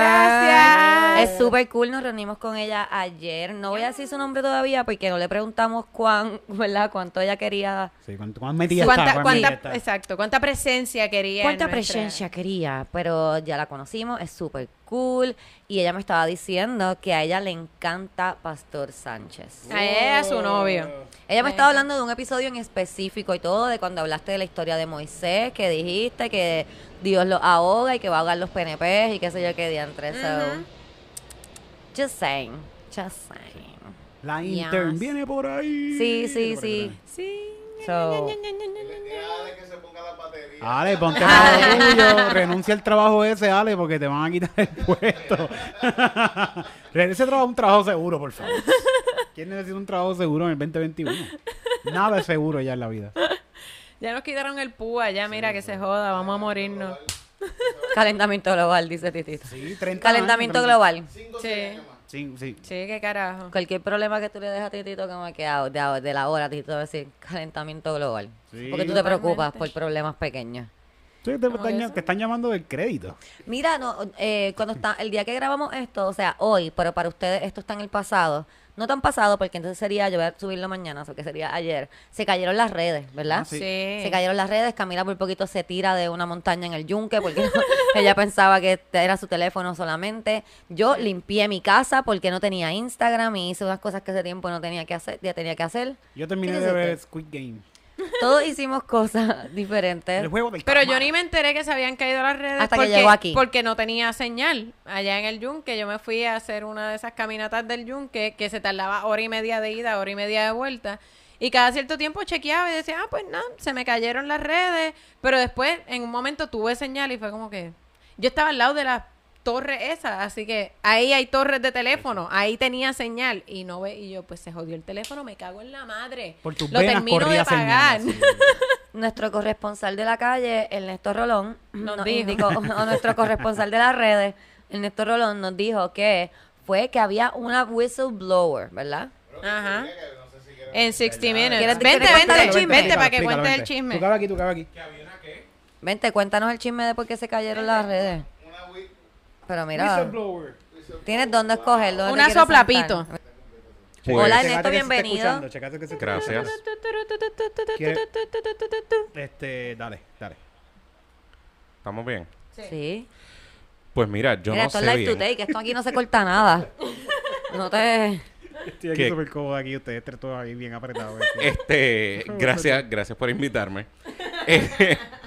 B: gracias.
A: Es súper cool, nos reunimos con ella ayer. No voy a decir su nombre todavía porque no le preguntamos cuán, ¿verdad? Cuánto ella quería,
C: Sí, ¿cuánto, cuán metida
B: ¿Cuánta,
C: está? cuán
B: cuánta-
C: metida está?
B: exacto, cuánta presencia quería.
A: cuánta
B: nuestra-
A: presencia quería, pero ya la conocimos, es súper cool y ella me estaba diciendo que a ella le encanta Pastor Sánchez.
B: A ella, a su novio.
A: Ella me estaba hablando de un episodio en específico y todo, de cuando hablaste de la historia de Moisés, que dijiste que Dios lo ahoga y que va a ahogar los PNP y qué sé yo qué diantre. So, just saying, just saying.
C: La intern
B: Yes.
C: viene por ahí.
A: Sí, sí, sí.
B: Sí.
A: So,
D: Dile que se ponga la batería.
C: Ale, ponte para lo tuyo, renuncia al trabajo ese, Ale, porque te van a quitar el puesto. ese trabajo es un trabajo seguro, por favor. ¿Quién necesita un trabajo seguro en el 2021? Nada es seguro ya en la vida.
B: Ya nos quitaron el púa, ya mira que se joda, vamos a morirnos.
A: calentamiento global, dice Titito.
C: Sí, 30
A: Calentamiento
C: años,
A: global.
D: Cinco
B: Sí.
C: Sí, sí.
B: Sí, qué carajo.
A: Cualquier problema que tú le dejas a Titito, como que de, de la hora, Titito va a decir calentamiento global.
C: Sí.
A: Porque tú te preocupas por problemas pequeños.
C: Sí, te,
B: ¿Cómo
C: están, te están llamando del crédito.
A: Mira, no, eh, cuando está el día que grabamos esto, o sea, hoy, pero para ustedes esto está en el pasado, no tan pasado porque entonces sería, yo voy a subirlo mañana, o que sería ayer, se cayeron las redes, ¿verdad?
C: Ah, sí.
B: Sí.
A: Se cayeron las redes, Camila por poquito se tira de una montaña en el yunque porque ella pensaba que era su teléfono solamente. Yo limpié mi casa porque no tenía Instagram y hice unas cosas que hace tiempo no tenía que hacer, ya tenía que hacer.
C: Yo terminé
A: ¿Qué
C: de ver Squid Game.
A: Todos hicimos cosas diferentes.
C: El juego del
B: Pero yo ni me enteré que se habían caído las redes
A: Hasta que
B: porque,
A: llegó aquí.
B: porque no tenía señal. Allá en el yunque yo me fui a hacer una de esas caminatas del yunque que se tardaba hora y media de ida, hora y media de vuelta. Y cada cierto tiempo chequeaba y decía, ah, pues nada, se me cayeron las redes. Pero después, en un momento, tuve señal y fue como que... Yo estaba al lado de la torre esa, así que ahí hay torres de teléfono, ahí tenía señal y no ve y yo pues se jodió el teléfono, me cago en la madre.
C: Por tus
B: Lo
C: venas
B: termino de pagar.
C: señal, así.
A: Nuestro corresponsal de la calle, Ernesto Rolón,
B: Nos
A: nos
B: dijo.
A: indicó, o nuestro corresponsal de las redes, Ernesto Rolón, nos dijo que fue que había una whistleblower, ¿verdad?
B: Ajá. En 60 Minutes.
A: ¿Quieres-
B: Vente,
A: contar el
B: vente,
A: chisme?
B: vente para que cuentes el
C: vente.
B: chisme.
C: Tú cabe aquí, tú cabe aquí.
A: Vente, cuéntanos el chisme de por qué se cayeron las redes. Pero mira,
C: Whistleblower.
A: tienes dónde escoger. dónde
B: Una soplapito.
E: Pues,
A: Hola, Ernesto,
C: que
A: bienvenido.
C: que
E: Gracias.
C: ¿Quiere- Este, dale, dale.
E: ¿Estamos bien?
A: Sí.
E: Pues mira, yo
A: Mira,
E: no
A: esto es
E: sé
A: live to
E: bien.
A: take, esto aquí no se corta nada. No te...
C: Estoy aquí súper cómodo aquí, ustedes tres todos ahí bien apretados.
E: Este, gracias, gracias por invitarme.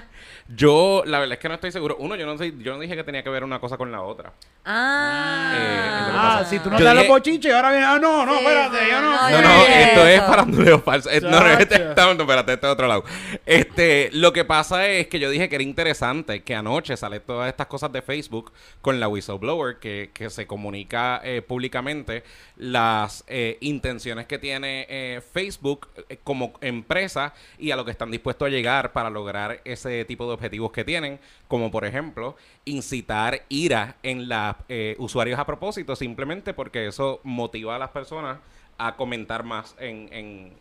E: Yo, la verdad es que no estoy seguro. Uno, yo no sé, yo no dije que tenía que ver una cosa con la otra.
A: Ah.
E: Eh,
C: Ah,
E: pasa?
C: si tú no te das los bochinches, ahora viene, ah, no, no,
A: Sí,
C: espérate, yo no.
A: no,
E: No, esto es
A: eso.
E: faranduleo falso. Eh, No, no es este, no, espérate, este es otro lado. Este, lo que pasa es que yo dije que era interesante que anoche sale todas estas cosas de Facebook con la whistleblower que, que se comunica eh, públicamente las eh, intenciones que tiene eh, Facebook eh, como empresa y a lo que están dispuestos a llegar para lograr ese tipo de objetivos que tienen, como por ejemplo incitar ira en los usuarios a propósito, simplemente porque eso motiva a las personas a comentar más en, en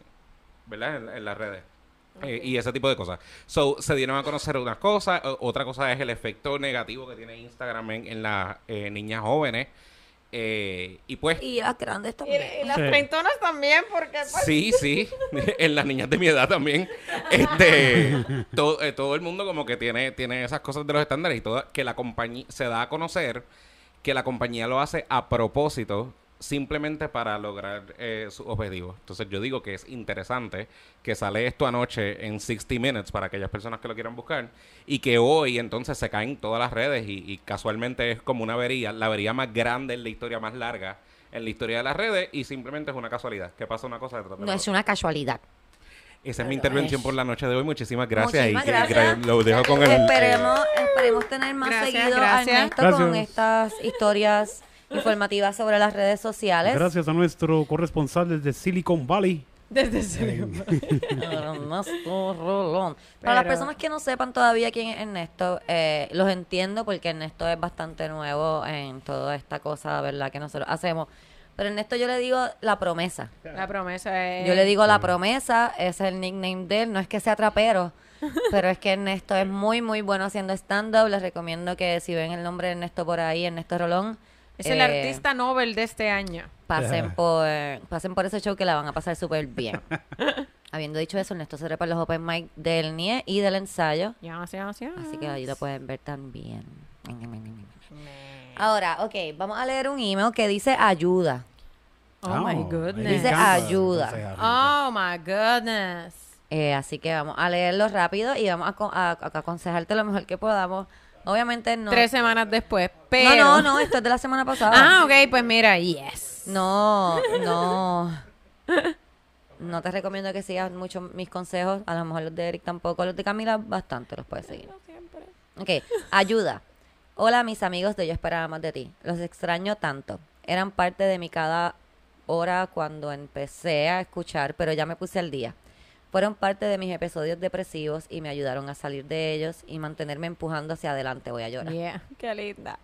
E: ¿verdad? En, en las redes. Eh, y ese tipo de cosas. So, se dieron a conocer unas cosas. otra cosa es el efecto negativo que tiene Instagram en, en las eh, niñas jóvenes. Eh, y pues,
A: Y las grandes
B: Y,
A: también.
B: y las
C: Sí.
B: treintonas también, porque pues,
E: sí, sí. en las niñas de mi edad también. Este, todo, eh, todo el mundo como que tiene, tiene esas cosas de los estándares y todo, que la compañía se da a conocer que la compañía lo hace a propósito simplemente para lograr eh, su objetivo. Entonces yo digo que es interesante que sale esto anoche en 60 Minutes para aquellas personas que lo quieran buscar y que hoy entonces se caen todas las redes y, y casualmente es como una avería, la avería más grande en la historia más larga en la historia de las redes y simplemente es una casualidad que pasa una cosa detrás de
A: No es
E: otra.
A: una casualidad.
E: Esa es mi intervención por la noche de hoy. Muchísimas gracias.
A: Muchísimas
E: y
A: gracias.
E: gra- lo dejo con el...
A: Esperemos, esperemos tener más
B: Gracias,
A: seguido
B: gracias.
A: a Ernesto con
C: Gracias.
A: estas historias informativas sobre las redes sociales.
C: Gracias a nuestro corresponsal desde Silicon Valley.
B: desde ese
A: Ernesto Rolón. Para las
B: Pero-
A: personas que no sepan todavía quién es Ernesto, eh, los entiendo porque Ernesto es bastante nuevo en toda esta cosa, ¿verdad? Que nosotros hacemos. Pero Ernesto yo le digo la promesa.
B: La promesa es...
A: Yo le digo la promesa, es el nickname de él. No es que sea trapero, Pero es que Ernesto es muy, muy bueno haciendo stand-up. Les recomiendo que si ven el nombre de Ernesto por ahí, Ernesto Rolón,
B: Es el
A: eh,
B: artista Nobel de este año.
A: pasen por, pasen por ese show que la van a pasar súper bien. Habiendo dicho eso, Ernesto se repa los open mic del NIE y del ensayo.
B: Ya, ya, ya.
A: Así que ahí lo pueden ver también. Ahora, ok, vamos a leer un email que dice ayuda.
B: Oh my
C: me
B: goodness.
A: Dice ayuda.
B: Oh my goodness.
A: Eh, así que vamos a leerlo rápido y vamos a, a- a aconsejarte lo mejor que podamos. Obviamente no.
B: Tres semanas después. Pero...
A: No, no, no, esto es de la semana pasada.
B: Ah, ok, pues mira, yes.
A: No, no. No te recomiendo que sigas mucho mis consejos. A lo mejor los de Eric tampoco. Los de Camila bastante los puedes seguir. Ok, ayuda. Hola mis amigos de Yo Esperaba Más de Ti. Los extraño tanto. Eran parte de mi cada hora cuando empecé a escuchar, pero ya me puse al día. Fueron parte de mis episodios depresivos y me ayudaron a salir de ellos y mantenerme empujando hacia adelante. Voy a llorar.
B: Yeah, qué linda.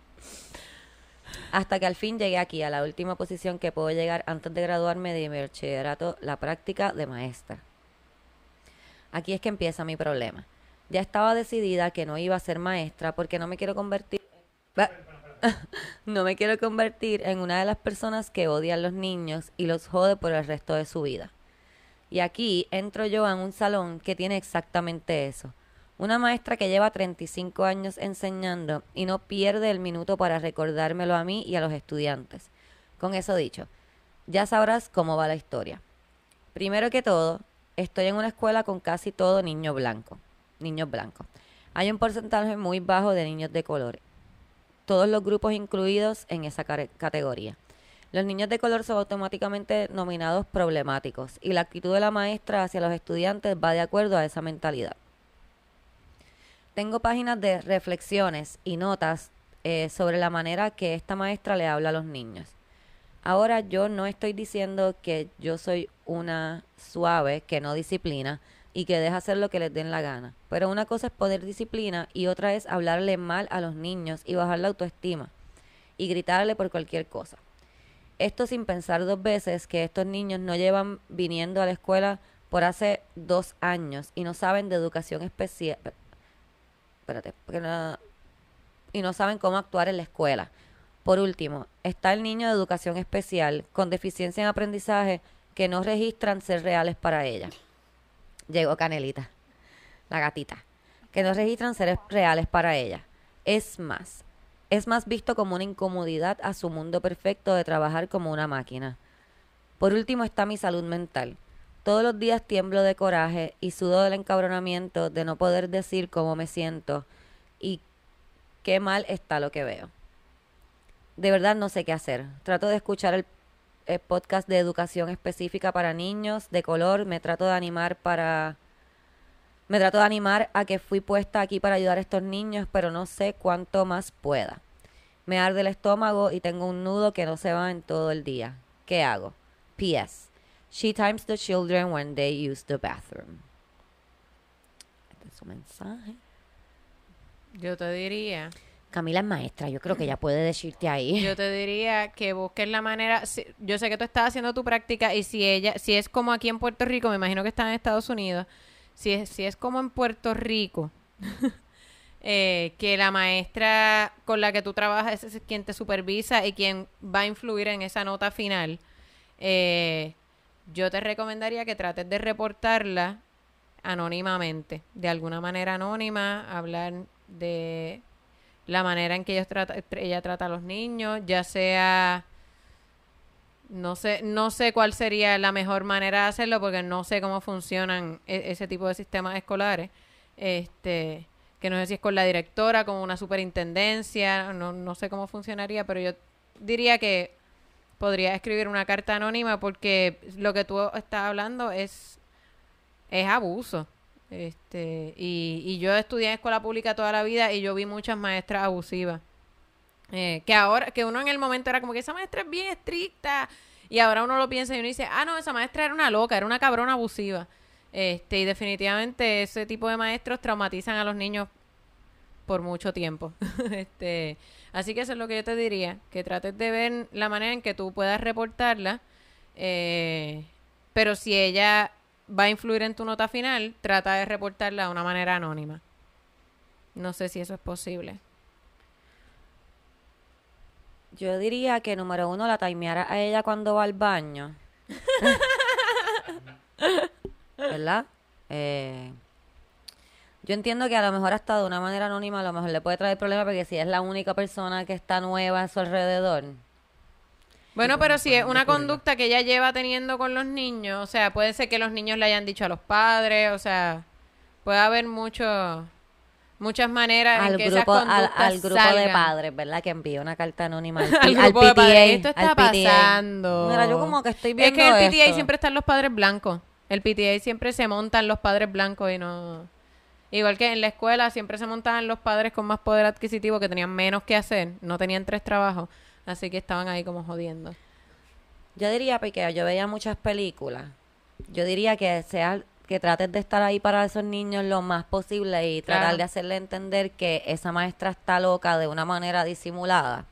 A: Hasta que al fin llegué aquí, a la última posición que puedo llegar antes de graduarme de mi bachillerato, la práctica de maestra. Aquí es que empieza mi problema. Ya estaba decidida que no iba a ser maestra porque no me quiero convertir... No me quiero convertir en una de las personas que odian los niños y los jode por el resto de su vida. Y aquí entro yo en un salón que tiene exactamente eso. Una maestra que lleva 35 años enseñando y no pierde el minuto para recordármelo a mí y a los estudiantes. Con eso dicho, ya sabrás cómo va la historia. Primero que todo, estoy en una escuela con casi todo niño blanco, niños blancos. Hay un porcentaje muy bajo de niños de color. Todos los grupos incluidos en esa categoría. Los niños de color son automáticamente nominados problemáticos y la actitud de la maestra hacia los estudiantes va de acuerdo a esa mentalidad. Tengo páginas de reflexiones y notas eh, sobre la manera que esta maestra le habla a los niños. Ahora yo no estoy diciendo que yo soy una suave que no disciplina y que deja hacer lo que les den la gana. Pero una cosa es poner disciplina y otra es hablarle mal a los niños y bajar la autoestima y gritarle por cualquier cosa. Esto sin pensar dos veces que estos niños no llevan viniendo a la escuela por hace dos años y no saben de educación especial. Espérate, y no saben cómo actuar en la escuela. Por último, está el niño de educación especial con deficiencia en aprendizaje que no registran ser reales para ella. Llegó Canelita, la gatita, que no registran ser reales para ella. Es más, es más visto como una incomodidad a su mundo perfecto de trabajar como una máquina. Por último está mi salud mental. Todos los días tiemblo de coraje y sudo del encabronamiento de no poder decir cómo me siento y qué mal está lo que veo. De verdad no sé qué hacer. Trato de escuchar el, el podcast de educación específica para niños de color. Me trato de animar para... Me trato de animar a que fui puesta aquí para ayudar a estos niños, pero no sé cuánto más pueda. Me arde el estómago y tengo un nudo que no se va en todo el día. ¿Qué hago? P.S. She times the children when they use the bathroom. Este es su mensaje.
B: Yo te diría,
A: Camila es maestra, yo creo que ella puede decirte ahí.
B: yo te diría que busques la manera. si- yo sé que tú estás haciendo tu práctica y si ella, si es como aquí en Puerto Rico, me imagino que está en Estados Unidos. Si es, si es como en Puerto Rico, eh, que la maestra con la que tú trabajas es quien te supervisa y quien va a influir en esa nota final. eh, yo te recomendaría que trates de reportarla anónimamente, de alguna manera anónima, hablar de la manera en que ellos trata, ella trata a los niños, ya sea no sé, no sé cuál sería la mejor manera de hacerlo porque no sé cómo funcionan e- ese tipo de sistemas escolares. Este, que no sé si es con la directora, con una superintendencia, no, no sé cómo funcionaría, pero yo diría que podría escribir una carta anónima porque lo que tú estás hablando es es abuso. Este, y, y yo estudié en escuela pública toda la vida y yo vi muchas maestras abusivas. Eh, que ahora, que uno en el momento era como que esa maestra es bien estricta. Y ahora uno lo piensa y uno dice, ah, no, esa maestra era una loca, era una cabrona abusiva. Este, y definitivamente ese tipo de maestros traumatizan a los niños por mucho tiempo. este, así que eso es lo que yo te diría, que trates de ver la manera en que tú puedas reportarla. eh, pero si ella va a influir en tu nota final, trata de reportarla de una manera anónima. No sé si eso es posible.
A: Yo diría que número uno la timeara a ella cuando va al baño. ¿Verdad? Eh, yo entiendo que a lo mejor hasta de una manera anónima a lo mejor le puede traer problemas porque si es la única persona que está nueva a su alrededor.
B: Bueno, pero si es una conducta que ella lleva teniendo con los niños, o sea, puede ser que los niños le hayan dicho a los padres, o sea, puede haber mucho, muchas maneras en
A: Al
B: que esas
A: grupo, al, al grupo de padres, ¿verdad? Que envía una carta anónima al,
B: Al
A: al
B: grupo de padres.
A: PTA.
B: Esto está
A: PTA.
B: pasando.
A: Mira, yo como que estoy
B: Es
A: viendo
B: que el PTA
A: esto.
B: siempre están los padres blancos. El PTA siempre se montan los padres blancos y no... Igual que en la escuela siempre se montaban los padres con más poder adquisitivo que tenían menos que hacer, no tenían tres trabajos, así que estaban ahí como jodiendo.
A: Yo diría, porque yo veía muchas películas, yo diría que sea que trates de estar ahí para esos niños lo más posible y tratar
B: Claro.
A: de hacerle entender que esa maestra está loca de una manera disimulada.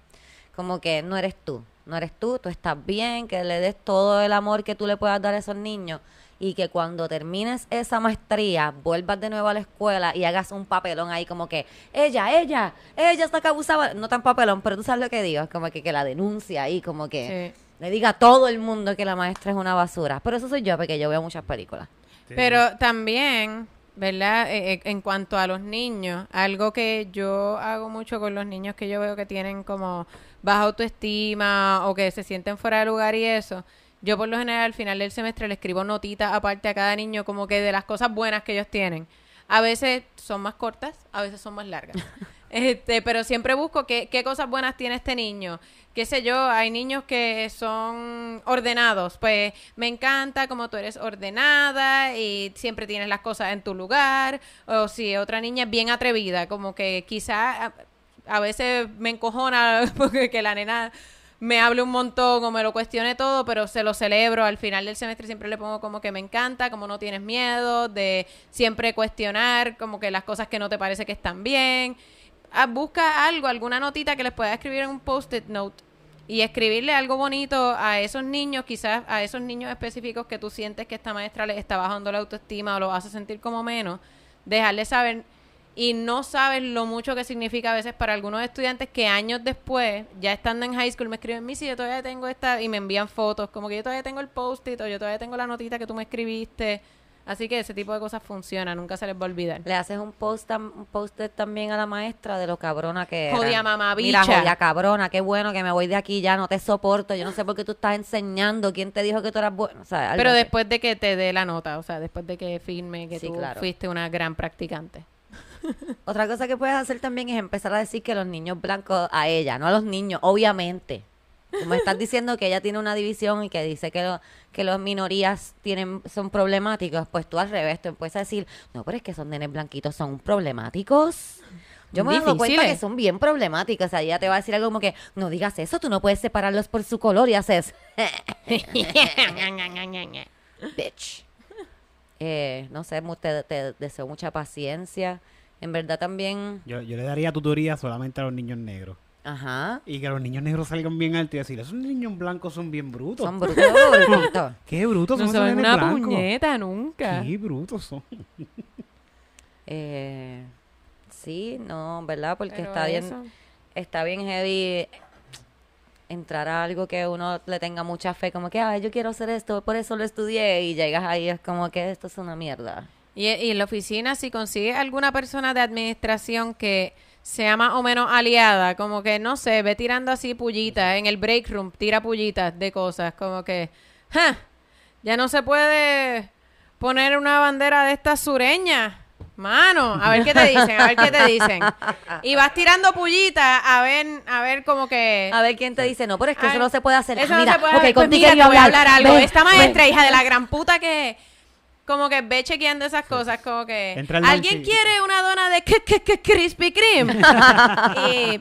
A: Como que no eres tú, no eres tú, tú estás bien, que le des todo el amor que tú le puedas dar a esos niños y que cuando termines esa maestría vuelvas de nuevo a la escuela y hagas un papelón ahí como que ella, ella, ella está que abusaba, no tan papelón, pero tú sabes lo que digo, es como que, que la denuncia ahí, como que
B: Sí.
A: le diga a todo el mundo que la maestra es una basura. Pero eso soy yo, porque yo veo muchas películas.
B: Pero también, ¿verdad? Eh, eh, en cuanto a los niños, algo que yo hago mucho con los niños que yo veo que tienen como baja autoestima o que se sienten fuera de lugar y eso, yo por lo general al final del semestre le escribo notitas aparte a cada niño como que de las cosas buenas que ellos tienen. A veces son más cortas, a veces son más largas. Este, pero siempre busco qué, qué cosas buenas tiene este niño. Qué sé yo, hay niños que son ordenados. Pues me encanta como tú eres ordenada y siempre tienes las cosas en tu lugar. O si otra niña es bien atrevida, como que quizá a, veces me encojona porque que la nena me hable un montón o me lo cuestione todo, pero se lo celebro. Al final del semestre siempre le pongo como que me encanta, como no tienes miedo, de siempre cuestionar como que las cosas que no te parece que están bien. Ah, busca algo, alguna notita que les pueda escribir en un post-it note y escribirle algo bonito a esos niños, quizás a esos niños específicos que tú sientes que esta maestra les está bajando la autoestima o lo hace sentir como menos, dejarles saber y no saben lo mucho que significa a veces para algunos estudiantes que años después, ya estando en high school, me escriben, Missy, yo todavía tengo esta, y me envían fotos, como que yo todavía tengo el post-it o yo todavía tengo la notita que tú me escribiste. Así que ese tipo de cosas funciona, nunca se les va a olvidar.
A: Le haces un post tam- un post-it también a la maestra de lo cabrona que era.
B: Jodida mamabicha.
A: Mira, jodida cabrona, qué bueno que me voy de aquí ya, no te soporto. Yo no sé por qué tú estás enseñando. ¿Quién te dijo que tú eras bueno? O sea, algo
B: Pero
A: así.
B: después de que te dé la nota, o sea, después de que firme que
A: Sí,
B: tú
A: claro.
B: fuiste una gran practicante.
A: Otra cosa que puedes hacer también es empezar a decir que los niños blancos a ella, no a los niños, obviamente. Como estás diciendo que ella tiene una división y que dice que, lo, que las minorías tienen, son problemáticos, pues tú al revés, tú empiezas a decir, no, pero es que esos nenes blanquitos son problemáticos. Yo me doy cuenta que son bien problemáticos. O sea, ella te va a decir algo como que, no digas eso, tú no puedes separarlos por su color y haces, bitch. Eh, no sé, te, te deseo mucha paciencia. En verdad también,
C: Yo, yo le daría tutoría solamente a los niños negros.
A: Ajá,
C: Y que los niños negros salgan bien altos y decir, esos niños blancos son bien brutos.
A: son brutos, brutos.
C: Qué brutos
B: No
C: son
B: son una
C: blancos.
B: puñeta nunca.
C: Qué brutos son.
A: Eh, sí, no, ¿verdad? Porque
B: Pero
A: está bien,
B: eso-
A: está bien heavy entrar a algo que uno le tenga mucha fe, como que, ah, yo quiero hacer esto, por eso lo estudié, y llegas ahí, es como que esto es una mierda.
B: Y, y en la oficina, si consigues alguna persona de administración que sea más o menos aliada, como que, no sé, ve tirando así pullitas, en el break room, tira pullitas de cosas, como que, "Ja, ya no se puede poner una bandera de estas sureñas. Mano, a ver qué te dicen, a ver qué te dicen. Y vas tirando pullitas a ver, a ver como que...
A: A ver quién te dice, no, pero es que
B: Ay,
A: eso no se puede hacer.
B: Eso
A: Ah,
B: no
A: mira,
B: se puede
A: ok,
B: hacer. Pues
A: contigo
B: mira, te voy a hablar algo.
A: Ven,
B: Esta
A: ven.
B: maestra, hija de la gran puta que... Como que ve chequeando esas cosas, como que... ¿Alguien quiere una dona de Krispy Kreme? y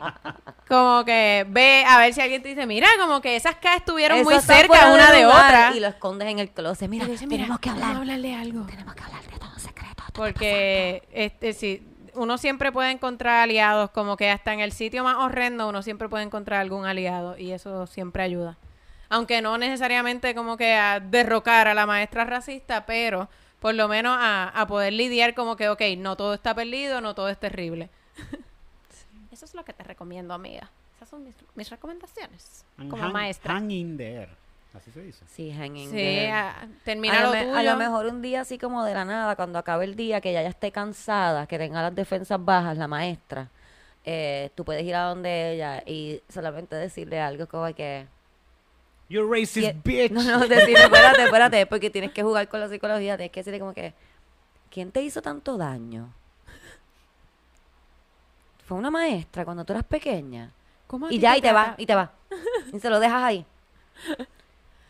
B: como que ve a ver si alguien te dice, mira, como que esas K estuvieron
A: Eso
B: muy cerca una de otra.
A: Y lo escondes en el closet. Mira,
B: Dice, mira,
A: tenemos que hablar.
B: hablarle algo.
A: Tenemos que hablar de todo secreto.
B: Porque este sí, uno siempre puede encontrar aliados, como que hasta en el sitio más horrendo uno siempre puede encontrar algún aliado y eso siempre ayuda. Aunque no necesariamente como que a derrocar a la maestra racista, pero por lo menos a, a poder lidiar como que, ok, no todo está perdido, no todo es terrible. Eso es lo que te recomiendo, amiga. Esas son mis, mis recomendaciones
C: And
B: como
C: hang-
B: maestra.
C: Hang in there. Así se dice.
A: Sí, hanging
B: Sí,
A: there.
B: a- termina
A: a,
B: lo
A: lo me-
B: tuyo.
A: a lo mejor un día así como de la nada, cuando acabe el día, que ya ya esté cansada, que tenga las defensas bajas, la maestra, eh, tú puedes ir a donde ella y solamente decirle algo como que...
C: You racist
A: "Qui-
C: bitch.
A: No, no, decirle, espérate, espérate, porque tienes que jugar con la psicología, tienes que decirle como que... ¿Quién te hizo tanto daño? Fue una maestra cuando tú eras pequeña.
B: ¿Cómo
A: Y ya, y te va, y te va. Y se lo dejas ahí.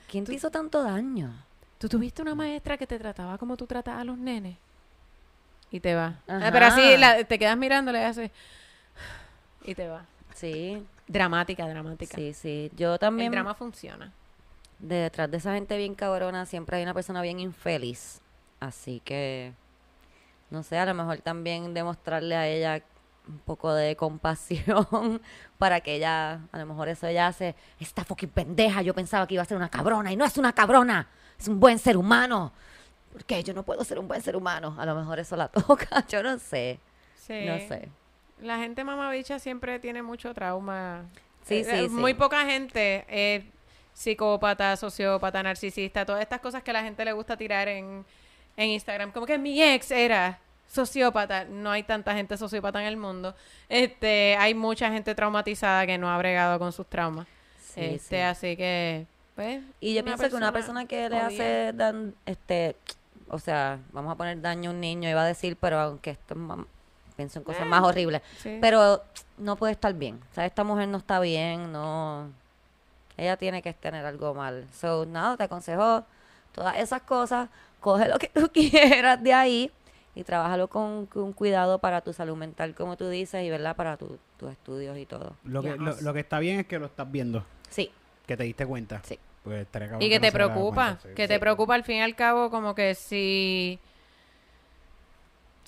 A: ¿Quién te hizo tanto daño?
B: ¿Tú tuviste una maestra que te trataba como tú tratas a los nenes? Y te va. Ah,
A: Ajá.
B: pero así la- te quedas mirándole y haces... Y te va.
A: Sí,
B: Dramática, dramática.
A: sí, sí. Yo
B: El
A: también...
B: drama funciona.
A: de detrás de esa gente bien cabrona siempre hay una persona bien infeliz. Así que, no sé, a lo mejor también demostrarle a ella un poco de compasión para que ella, a lo mejor eso ella hace, esta fucking pendeja, yo pensaba que iba a ser una cabrona y no es una cabrona, es un buen ser humano. ¿Por qué yo no puedo ser un buen ser humano? A lo mejor eso la toca, yo no sé,
B: Sí.
A: no sé.
B: La gente mamabicha siempre tiene mucho trauma.
A: Sí,
B: Eh,
A: sí,
B: eh,
A: sí.
B: Muy poca gente es psicópata, sociópata, narcisista, todas estas cosas que a la gente le gusta tirar en, en Instagram. Como que mi ex era sociópata. No hay tanta gente sociópata en el mundo. Este, hay mucha gente traumatizada que no ha bregado con sus traumas.
A: Sí,
B: este,
A: sí.
B: así que, pues.
A: Y yo pienso que una persona que le hace, dan, este, o sea, vamos a poner daño a un niño, iba a decir, pero aunque esto es pienso en cosas
B: Eh,
A: más horribles,
B: Sí.
A: pero no puede estar bien. O sea, esta mujer no está bien, no, ella tiene que tener algo mal. So, nada, te aconsejo todas esas cosas, coge lo que tú quieras de ahí y trabájalo con, con cuidado para tu salud mental, como tú dices, y verdad, para tu- tus estudios y todo.
C: Lo que, lo, lo que está bien es que lo estás viendo,
A: Sí,
C: que te diste cuenta.
A: Sí.
C: Pues
B: Y que
C: no
B: te preocupa,
C: cuenta, sí.
B: que te preocupa al fin y al cabo como que si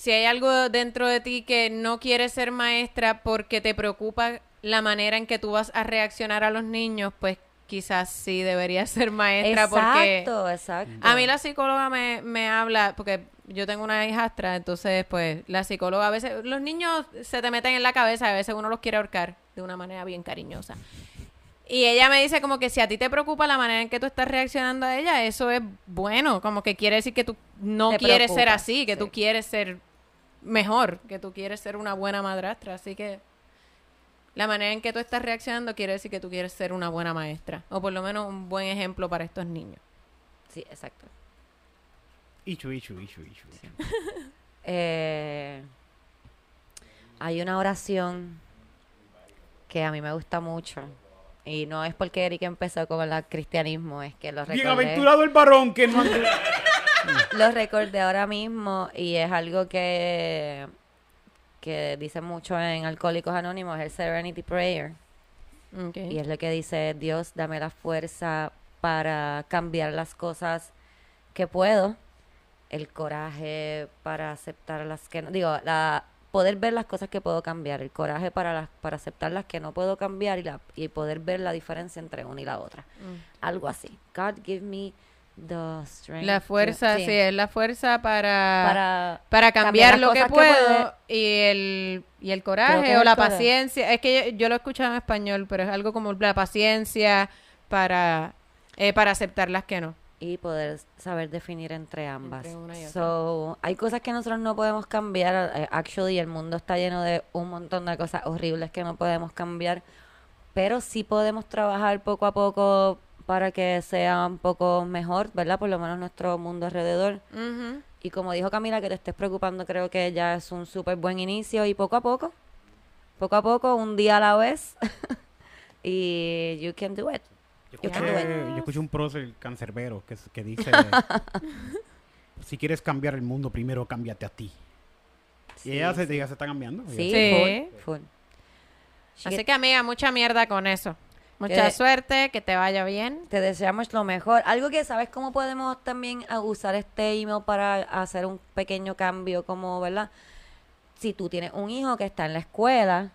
B: si hay algo dentro de ti que no quieres ser maestra porque te preocupa la manera en que tú vas a reaccionar a los niños, pues quizás sí deberías ser maestra porque
A: exacto, exacto.
B: a mí la psicóloga me, me habla, porque yo tengo una hijastra, entonces pues la psicóloga a veces, los niños se te meten en la cabeza, a veces uno los quiere ahorcar de una manera bien cariñosa. Y ella me dice como que si a ti te preocupa la manera en que tú estás reaccionando a ella, eso es bueno, como que quiere decir que tú no
A: Te
B: quieres ser así, que tú
A: sí.
B: quieres ser mejor, que tú quieres ser una buena madrastra, así que la manera en que tú estás reaccionando quiere decir que tú quieres ser una buena maestra, o por lo menos un buen ejemplo para estos niños.
A: Sí, exacto.
C: Ichu, ichu, ichu, ichu. ichu.
A: Eh, hay una oración que a mí me gusta mucho. Y no es porque Eric empezó con el cristianismo, es que lo recordé,
C: Bienaventurado el varón que no...
A: lo recordé ahora mismo y es algo que, que dice mucho en Alcohólicos Anónimos, el Serenity Prayer. Y es lo que dice, Dios, dame la fuerza para cambiar las cosas que puedo, el coraje para aceptar las que no, digo, la, poder ver las cosas que puedo cambiar, el coraje para las, para aceptar las que no puedo cambiar y, la, y poder ver la diferencia entre una y la otra. Algo así. God give me the strength.
B: La
A: to-
B: fuerza, sí, es la fuerza para, para,
A: para
B: cambiar lo que puedo
A: puede.
B: y el, y el coraje o la paciencia. Es que yo, yo lo he escuchado en español, pero es algo como la paciencia para, eh, para aceptar las que no.
A: y poder saber definir entre ambas.
B: Entre.
A: So, hay cosas que nosotros no podemos cambiar. eh, Actually, el mundo está lleno de un montón de cosas horribles que no podemos cambiar, pero sí podemos trabajar poco a poco para que sea un poco mejor, ¿verdad? Por lo menos nuestro mundo alrededor. Y como dijo Camila, que te estés preocupando, creo que ya es un súper buen inicio y poco a poco, poco a poco, un día a la vez, y you can do it.
C: Yo escuché, yo escuché un prócer cancerbero que, que dice, si quieres cambiar el mundo, primero cámbiate a ti. y ella se, ella se está cambiando.
A: Sí,
B: Sí.
A: full, full.
B: Así que, amiga, mucha mierda con eso. Mucha
A: Que-
B: suerte, que te vaya bien.
A: Te deseamos lo mejor. Algo que sabes cómo podemos también ah, usar este email para hacer un pequeño cambio, como, ¿verdad? Si tú tienes un hijo que está en la escuela,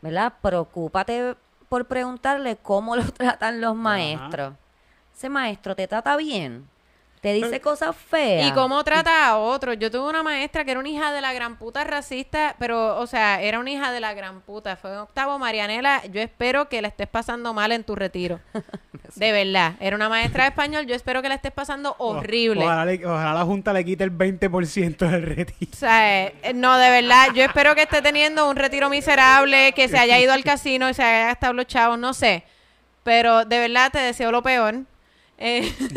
A: ¿verdad? Preocúpate por preguntarle cómo lo tratan los maestros. Ese maestro te trata bien. Te dice cosas feas.
B: Y cómo trata a otros. Yo tuve una maestra que era una hija de la gran puta racista, pero, o sea, era una hija de la gran puta. Fue en octavo, Marianela. Yo espero que la estés pasando mal en tu retiro. De verdad. Era una maestra de español. Yo espero que la estés pasando horrible.
C: Ojalá, le- ojalá la Junta le quite el 20% del retiro.
B: O sea, eh, no, de verdad, yo espero que esté teniendo un retiro miserable, que se haya ido al casino y se haya gastado los chavos, no sé. Pero de verdad te deseo lo peor. Eh,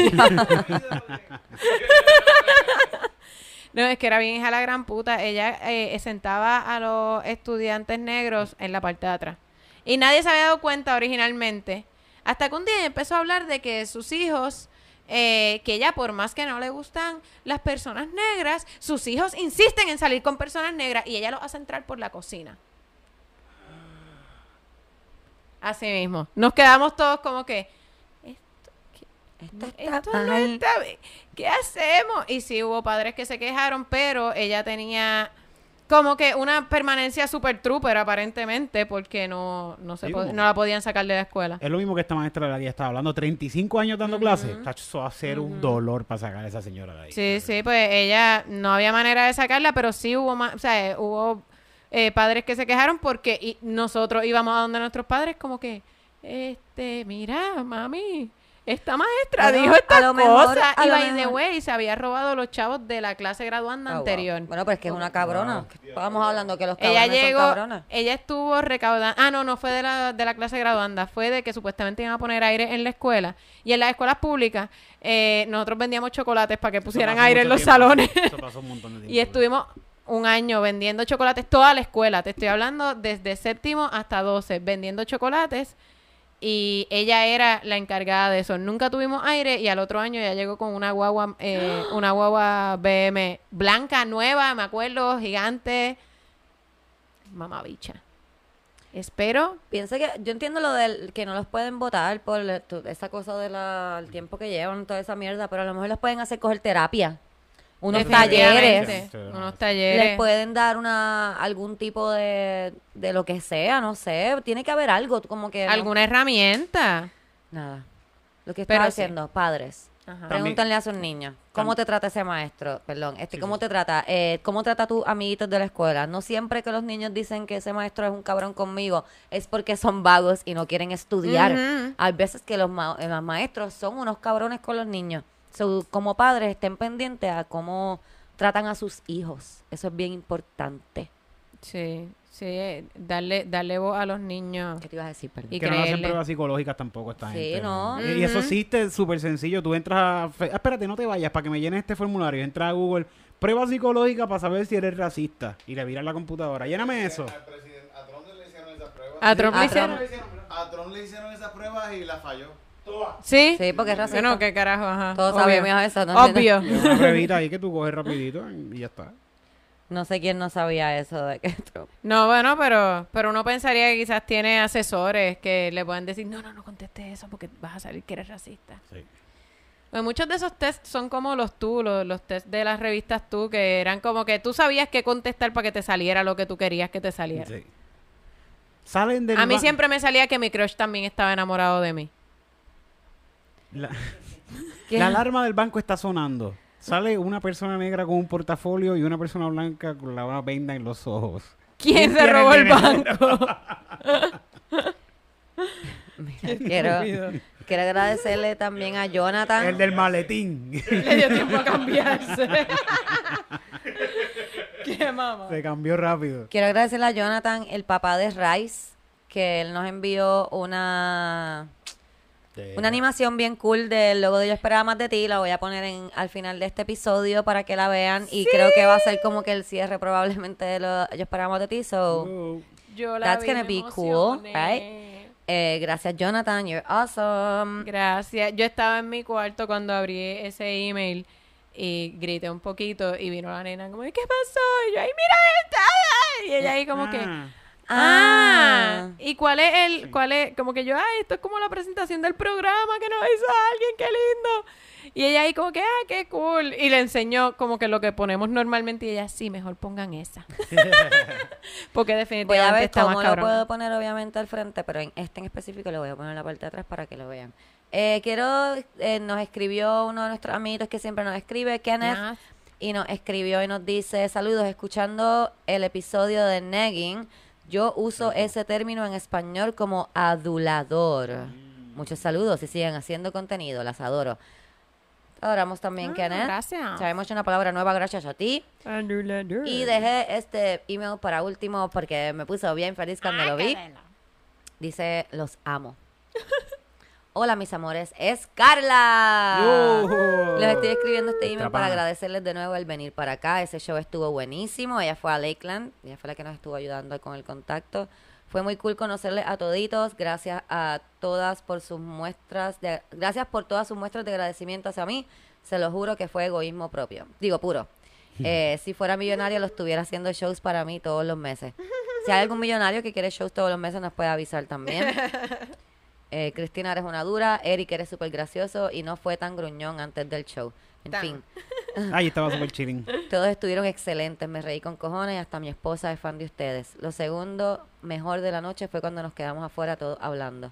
B: no, es que era bien hija la gran puta. Ella eh, sentaba a los estudiantes negros en la parte de atrás. Y nadie se había dado cuenta originalmente. Hasta que un día empezó a hablar de que sus hijos, eh, que ella por más que no le gustan las personas negras, sus hijos insisten en salir con personas negras y ella los hace entrar por la cocina. Así mismo. Nos quedamos todos como que, esto, ¿qué-
A: Esto está
B: esto no
A: mal.
B: está bien. ¿Qué hacemos? Y sí hubo padres que se quejaron, pero ella tenía como que una permanencia super trooper aparentemente porque no, no, se no la podían sacar de la escuela.
C: Es lo mismo que esta maestra de la día estaba hablando. 35 años dando clases. Eso va a ser un dolor para sacar a esa señora de ahí.
B: Sí, sí, pues ella no había manera de sacarla, pero sí hubo más, o sea, eh, hubo eh, padres que se quejaron porque y nosotros íbamos a donde nuestros padres como que, este, mira, mami, esta maestra
A: Bueno,
B: dijo
A: a
B: esta cosa y by the way se había robado los chavos de la clase graduanda
A: Ah, wow.
B: anterior.
A: Bueno, pero es que es una cabrona. Estábamos hablando que los
B: Ella
A: cabrones
B: llegó,
A: son cabronas.
B: ella estuvo recaudando, ah, no, no fue de la, de la clase graduanda, fue de que supuestamente iban a poner aire en la escuela. Y en las escuelas públicas, eh, nosotros vendíamos chocolates para que pusieran aire en los
C: tiempo.
B: salones.
C: Eso pasó un montón de tiempo.
B: Y estuvimos un año vendiendo chocolates, toda la escuela, te estoy hablando desde séptimo hasta 12, vendiendo chocolates. Y ella era la encargada de eso. Nunca tuvimos aire y al otro año ya llegó con una guagua, eh, una guagua BM blanca, nueva, me acuerdo, gigante. Mamabicha. Espero.
A: Piensa que yo entiendo lo del que no los pueden votar por tu- esa cosa del tiempo que llevan, toda esa mierda, pero a lo mejor los pueden hacer coger terapia. Unos talleres.
B: Unos talleres.
A: Les pueden dar una algún tipo de, de lo que sea, no sé. Tiene que haber algo, como que... no-
B: Alguna herramienta.
A: Nada. Lo que
B: sí.
A: haciendo, padres.
B: Ajá.
A: Pregúntenle a sus niños. ¿Cómo te trata ese maestro? Perdón, este, ¿cómo te trata? Eh, ¿Cómo trata a tus amiguitos de la escuela? No siempre que los niños dicen que ese maestro es un cabrón conmigo, es porque son vagos y no quieren estudiar. Hay veces que los, ma- eh, los maestros son unos cabrones con los niños. So, como padres, estén pendientes a cómo tratan a sus hijos. Eso es bien importante.
B: Sí, sí. eh, Darle, darle voz a los niños.
A: ¿Qué te ibas a decir, perdón?
B: Y
C: que no hacen
B: creerle.
C: pruebas psicológicas tampoco esta
A: Sí,
C: gente.
A: ¿no?
C: Y y eso existe súper sencillo. Tú entras a... fe- ah, espérate, no te vayas para que me llenes este formulario. Entra a Google. Prueba psicológica para saber si eres racista. Y le miras la computadora. Lléname eso.
D: A Trump le hicieron esas pruebas.
B: A Trump le hicieron-
D: esas pruebas y las falló.
B: ¿Sí?
A: Sí, porque es racista.
B: Bueno, qué carajo, ajá.
A: Todos
B: Obvio.
A: sabíamos eso, ¿no?
B: Obvio.
C: Es una pruebita ahí que tú coges rapidito y ya está.
A: No sé quién no sabía eso de que Trump-
B: No, bueno, pero, pero uno pensaría que quizás tiene asesores que le pueden decir, no, no, no conteste eso porque vas a salir que eres racista.
C: Sí.
B: Pues muchos de esos tests son como los tú, los, los tests de las revistas tú, que eran como que tú sabías qué contestar para que te saliera lo que tú querías que te saliera.
C: Sí. Salen del
B: A mí siempre me salía que mi crush también estaba enamorado de mí.
C: La,
A: ¿Qué?
C: la alarma del banco está sonando. Sale una persona negra con un portafolio y una persona blanca con la venda en los ojos.
B: ¿Quién se robó el banco?
A: Mira, quiero, quiero agradecerle también a Jonathan.
C: El del maletín.
B: Le dio tiempo a cambiarse. ¿Qué mamá?
C: Se cambió rápido.
A: Quiero agradecerle a Jonathan, el papá de Rice, que él nos envió una, una animación bien cool del logo de Yo Esperaba Más de Ti. La voy a poner en, al final de este episodio para que la vean. Y creo que va a ser como que el cierre probablemente de lo, Yo Esperaba Más de Ti. So.
B: Yo la
A: That's gonna be cool,
B: emocioné.
A: eh, gracias Jonathan, you're awesome.
B: Gracias. Yo estaba en mi cuarto cuando abrí ese email y grité un poquito y vino la nena como, ¿qué pasó? Y yo, ¡ay, mira esta! Y ella ahí como que...
C: Ah.
B: Ah, ¿y cuál es el, cuál es, como que yo, ay, esto es como la presentación del programa que nos hizo alguien, qué lindo. Y ella ahí como que, ah, qué cool. Y le enseñó como que lo que ponemos normalmente y ella, sí, mejor pongan esa. Porque
A: Voy
B: definitivamente
A: a ver
B: está
A: cómo
B: más
A: lo puedo poner obviamente al frente, pero en este en específico lo voy a poner en la parte de atrás para que lo vean. Eh, quiero, eh, nos escribió uno de nuestros amiguitos que siempre nos escribe, Kenneth,
B: Ah.
A: y nos escribió y nos dice, saludos, escuchando el episodio de Negging, yo uso ese término en español como adulador.
B: Mm.
A: Muchos saludos y sigan haciendo contenido, las adoro. Adoramos también,
B: Ah,
A: Kenneth.
B: gracias.
A: Sabemos una palabra nueva gracias a ti. Y dejé este email para último porque me puso bien feliz cuando lo vi. Dice, los amo. Hola, mis amores, es Carla.
C: Yo.
A: Les estoy escribiendo este email para agradecerles de nuevo el venir para acá. Ese show estuvo buenísimo. Ella fue a Lakeland. Ella fue la que nos estuvo ayudando con el contacto. Fue muy cool conocerles a toditos. Gracias a todas por sus muestras de... Gracias por todas sus muestras de agradecimiento hacia mí. Se lo juro que fue egoísmo propio. Digo, puro. Eh, si fuera millonario, lo estuviera haciendo shows para mí todos los meses. Si hay algún millonario que quiere shows todos los meses, nos puede avisar también. Eh, Cristina, eres una dura. Eric, eres súper gracioso y no fue tan gruñón antes del show. En
B: Tan.
A: fin,
C: Ahí estaba súper chilling.
A: todos estuvieron excelentes. Me reí con cojones y hasta mi esposa es fan de ustedes. Lo segundo mejor de la noche fue cuando nos quedamos afuera todos hablando.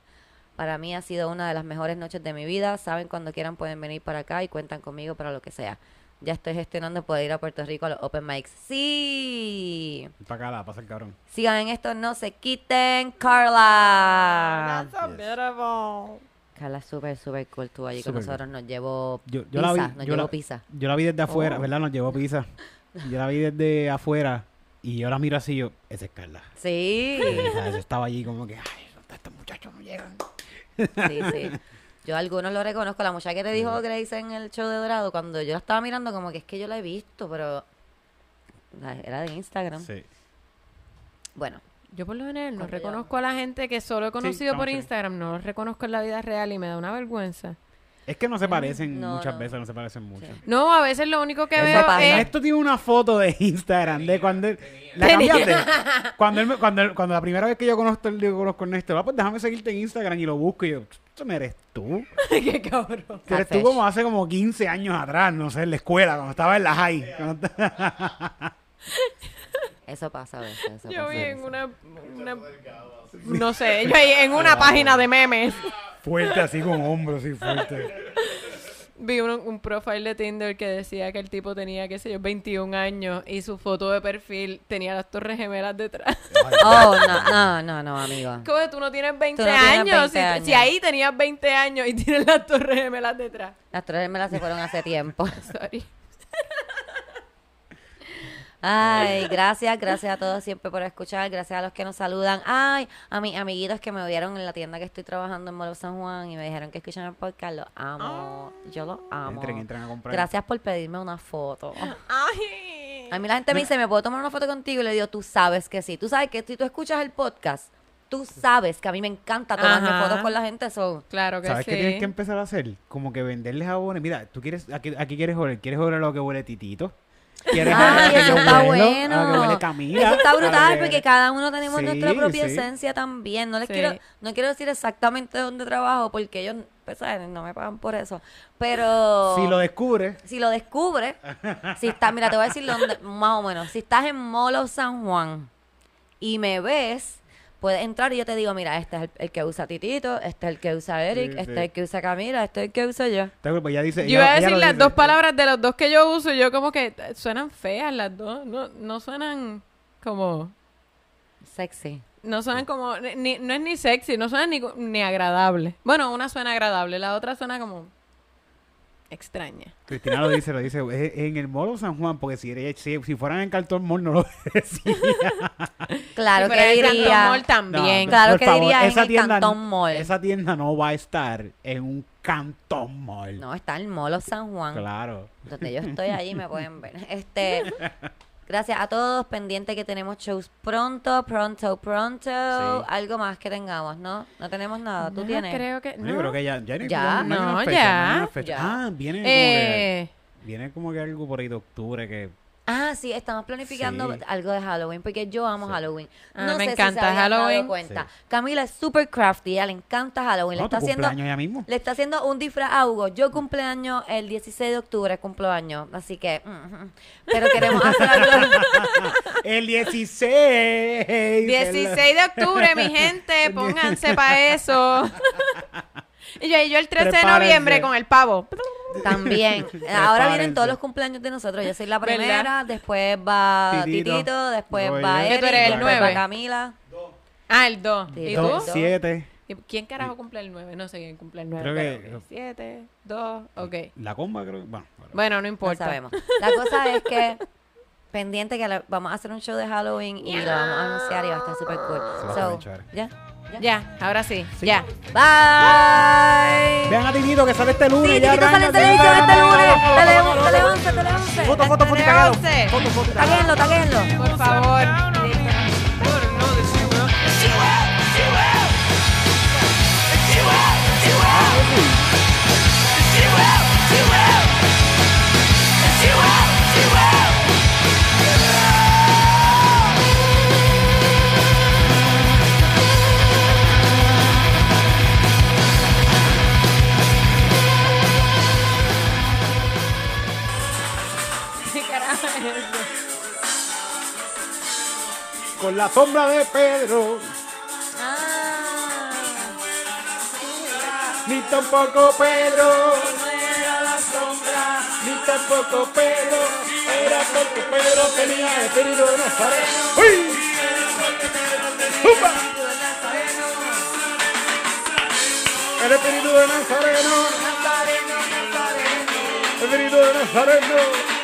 A: Para mí ha sido una de las mejores noches de mi vida. Saben, cuando quieran pueden venir para acá y cuentan conmigo para lo que sea. Ya estoy gestionando poder ir a Puerto Rico a los Open Mics. ¡Sí!
C: Para acá, la pasa el cabrón.
A: Sigan en esto, no se quiten. Carla.
B: That's so beautiful.
A: Carla es súper, súper cool. Estuvo allí con nosotros. Nos llevó
C: Yo, yo
A: pizza.
C: la vi,
A: nos
C: yo
A: llevó
C: la,
A: pizza.
C: yo la vi desde afuera,
A: Oh.
C: ¿verdad? Nos llevó pizza. Yo la vi desde afuera y yo la miro así yo, esa es Carla.
A: Sí.
C: Y, ¿sabes? Yo estaba allí como que, ay, estos muchachos no llegan.
A: Sí, sí. Yo algunos lo reconozco. La muchacha que te dijo Grace en el show de Dorado, cuando yo la estaba mirando, como que es que yo la he visto, pero era de Instagram.
C: Sí.
A: Bueno,
B: Yo por lo general no
A: ¿Cuánto
B: reconozco a la gente que solo he conocido por. Instagram, no los reconozco en la vida real y me da una vergüenza.
C: Es que no se parecen
A: no,
C: muchas
A: no.
C: veces, no se parecen mucho.
A: Sí.
B: No, a veces lo único que
A: Eso
B: veo
A: pasa.
B: es...
C: Esto tiene una foto de Instagram de cuando él, la
B: Tenía.
C: cambiaste. Cuando, él me- cuando, él- cuando la primera vez que yo conozco, yo conozco a Néstor, ah, pues déjame seguirte en Instagram y lo busco y yo, ¿esto no eres tú?
B: Qué cabrón.
C: Eres tú como hace como 15 años atrás, no sé, en la escuela, cuando estaba en la high.
A: Eso pasa a veces. eso
B: Yo
A: pasa
B: vi en una, una- No sé, yo ahí en una página de memes
C: fuerte así con hombros, así fuerte.
B: vi un, un profile de Tinder que decía que el tipo tenía, qué sé yo, 21 años y su foto de perfil tenía las torres gemelas detrás.
A: Oh, no, no, no, no, amigo.
B: ¿Cómo que tú no tienes 20,
A: Tú no tienes
B: años?
A: 20
B: si,
A: años.
B: si ahí tenías 20 años y tienes las torres gemelas detrás.
A: Las tres me las se fueron hace tiempo.
B: Sorry.
A: Ay, gracias, gracias a todos siempre por escuchar, gracias a los que nos saludan. Ay, a mis amiguitos que me odiaron en la tienda que estoy trabajando en Molo San Juan y me dijeron que escuchan el podcast, los amo, yo los amo.
C: Entren, entren a comprar.
A: Gracias por pedirme una foto.
B: Ay.
A: A mí la gente me dice, ¿me puedo tomar una foto contigo? Y le digo, tú sabes que sí. Tú sabes que si tú escuchas el podcast, tú sabes que a mí me encanta tomarme
B: Ajá.
A: fotos con la gente. So,
B: Claro que
C: ¿Sabes
B: sí.
C: qué tienes que empezar a hacer? Como que venderles jabones. Mira, tú quieres, aquí, aquí quieres oler, quieres oler lo que huele titito. ¿Quieres
A: Ay, eso
C: yo
A: está bueno.
C: A lo que huele Camila.
A: Eso está brutal
C: que-
A: porque cada uno tenemos
C: Sí,
A: nuestra propia
C: sí.
A: esencia también. No les
B: Sí.
A: quiero, no quiero decir exactamente dónde trabajo porque ellos, pues, ¿sabes? no me pagan por eso. Pero
C: Si lo descubres,
A: si lo descubres, si está, mira, te voy a decir dónde, más o menos. Si estás en Molo San Juan y me ves, puedes entrar y yo te digo, mira, este es el, el que usa Titito, este es el que usa Eric,
C: Sí,
A: este
C: sí.
A: es el que usa Camila, este es el que usa yo.
C: pues ya dice.
B: Yo
C: ella-
B: iba a decir las
C: dice.
B: dos palabras de los dos que yo uso y yo como que suenan feas las dos. No, no suenan como...
A: Sexy.
B: No suenan como... Ni, no es ni sexy, no suenan ni, ni agradable. Bueno, una suena agradable, la otra suena como... Extraña.
C: Cristina lo dice, lo dice. En el Molo San Juan, porque si, era- si, si fueran en Cartón Mall no lo decía.
A: Claro
B: Si
A: que
B: el
A: diría.
B: Mall también.
C: No,
A: Claro que
C: favor,
A: diría en
C: esa
A: el
C: tienda,
A: Cantón Mall.
C: Esa tienda no va a estar en un Cantón Mall.
A: No, está en Molo San Juan.
C: Claro.
A: Donde yo estoy allí me pueden ver. Este, gracias a todos, pendiente que tenemos shows pronto, pronto, pronto. Algo más que tengamos, ¿no? No tenemos nada. ¿Tú
B: No,
A: tienes?
B: creo que...
C: Yo
B: No.
C: creo que ya. Ya, no, fecha,
B: ya.
C: no hay una fecha.
A: Ya.
C: Ah, viene como, que,
B: Eh,
C: viene como que algo por ahí de octubre que.
A: Ah, sí, estamos planificando
C: Sí.
A: algo de Halloween, porque yo amo
C: Sí.
A: Halloween.
B: Ah,
A: no
B: me
A: sé
B: encanta
A: si se habían dado
B: Halloween.
A: cuenta.
C: Sí.
A: Camila es super crafty, ella le encanta Halloween.
C: No,
A: le está haciendo
C: cumpleaños ya mismo.
A: Le está haciendo un disfraz a Hugo. Yo cumpleaños el 16 de octubre, cumplo años. Así que. mm, mm. Pero queremos hacer algo.
C: El 16.
B: 16 de octubre, mi gente, pónganse para eso. Y yo, y yo el 13 de noviembre con el pavo.
A: También. Ahora
C: Prepárense.
A: vienen todos los cumpleaños de nosotros. Yo soy la
B: ¿Verdad?
A: primera, después va
C: Titito.
A: Titito, después
C: Voy
A: va Eric,
B: tú eres el
A: después va
B: nueve.
A: Camila.
B: Ah, el 2.
A: Sí,
B: ¿Y
A: dos,
B: tú?
C: Siete.
B: ¿Y ¿Quién carajo cumple el 9? No sé quién cumple el 9.
C: Creo que-
B: 7, 2, ok.
C: La comba, creo. que- Bueno, bueno.
B: Bueno, no
A: No
B: importa.
A: sabemos. La cosa es que pendiente que le- vamos a hacer un show de Halloween y lo vamos a anunciar y va a estar súper cool.
C: Se va a
A: So,
C: poner chévere.
A: Ya.
B: Ya, ahora sí.
C: Sí.
B: Ya.
A: Bye.
C: Vean a Titito que sale este lunes.
A: Sí,
C: ya
A: Titito sale este lunes.
C: vamos,
A: Tele
C: vamos,
A: 11, tele
C: vamos.
A: 11, tele 11.
C: Foto, foto, foto, y
B: Tele
C: taguéalo.
B: 11.
C: Foto, y.
B: Por favor.
C: Con la sombra de Pedro,
A: Ah,
C: ni tampoco Pedro, ni tampoco Pedro, era porque Pedro tenía espíritu de Nazareno. ¡Uy! El espíritu de Nazareno, espíritu de Nazareno.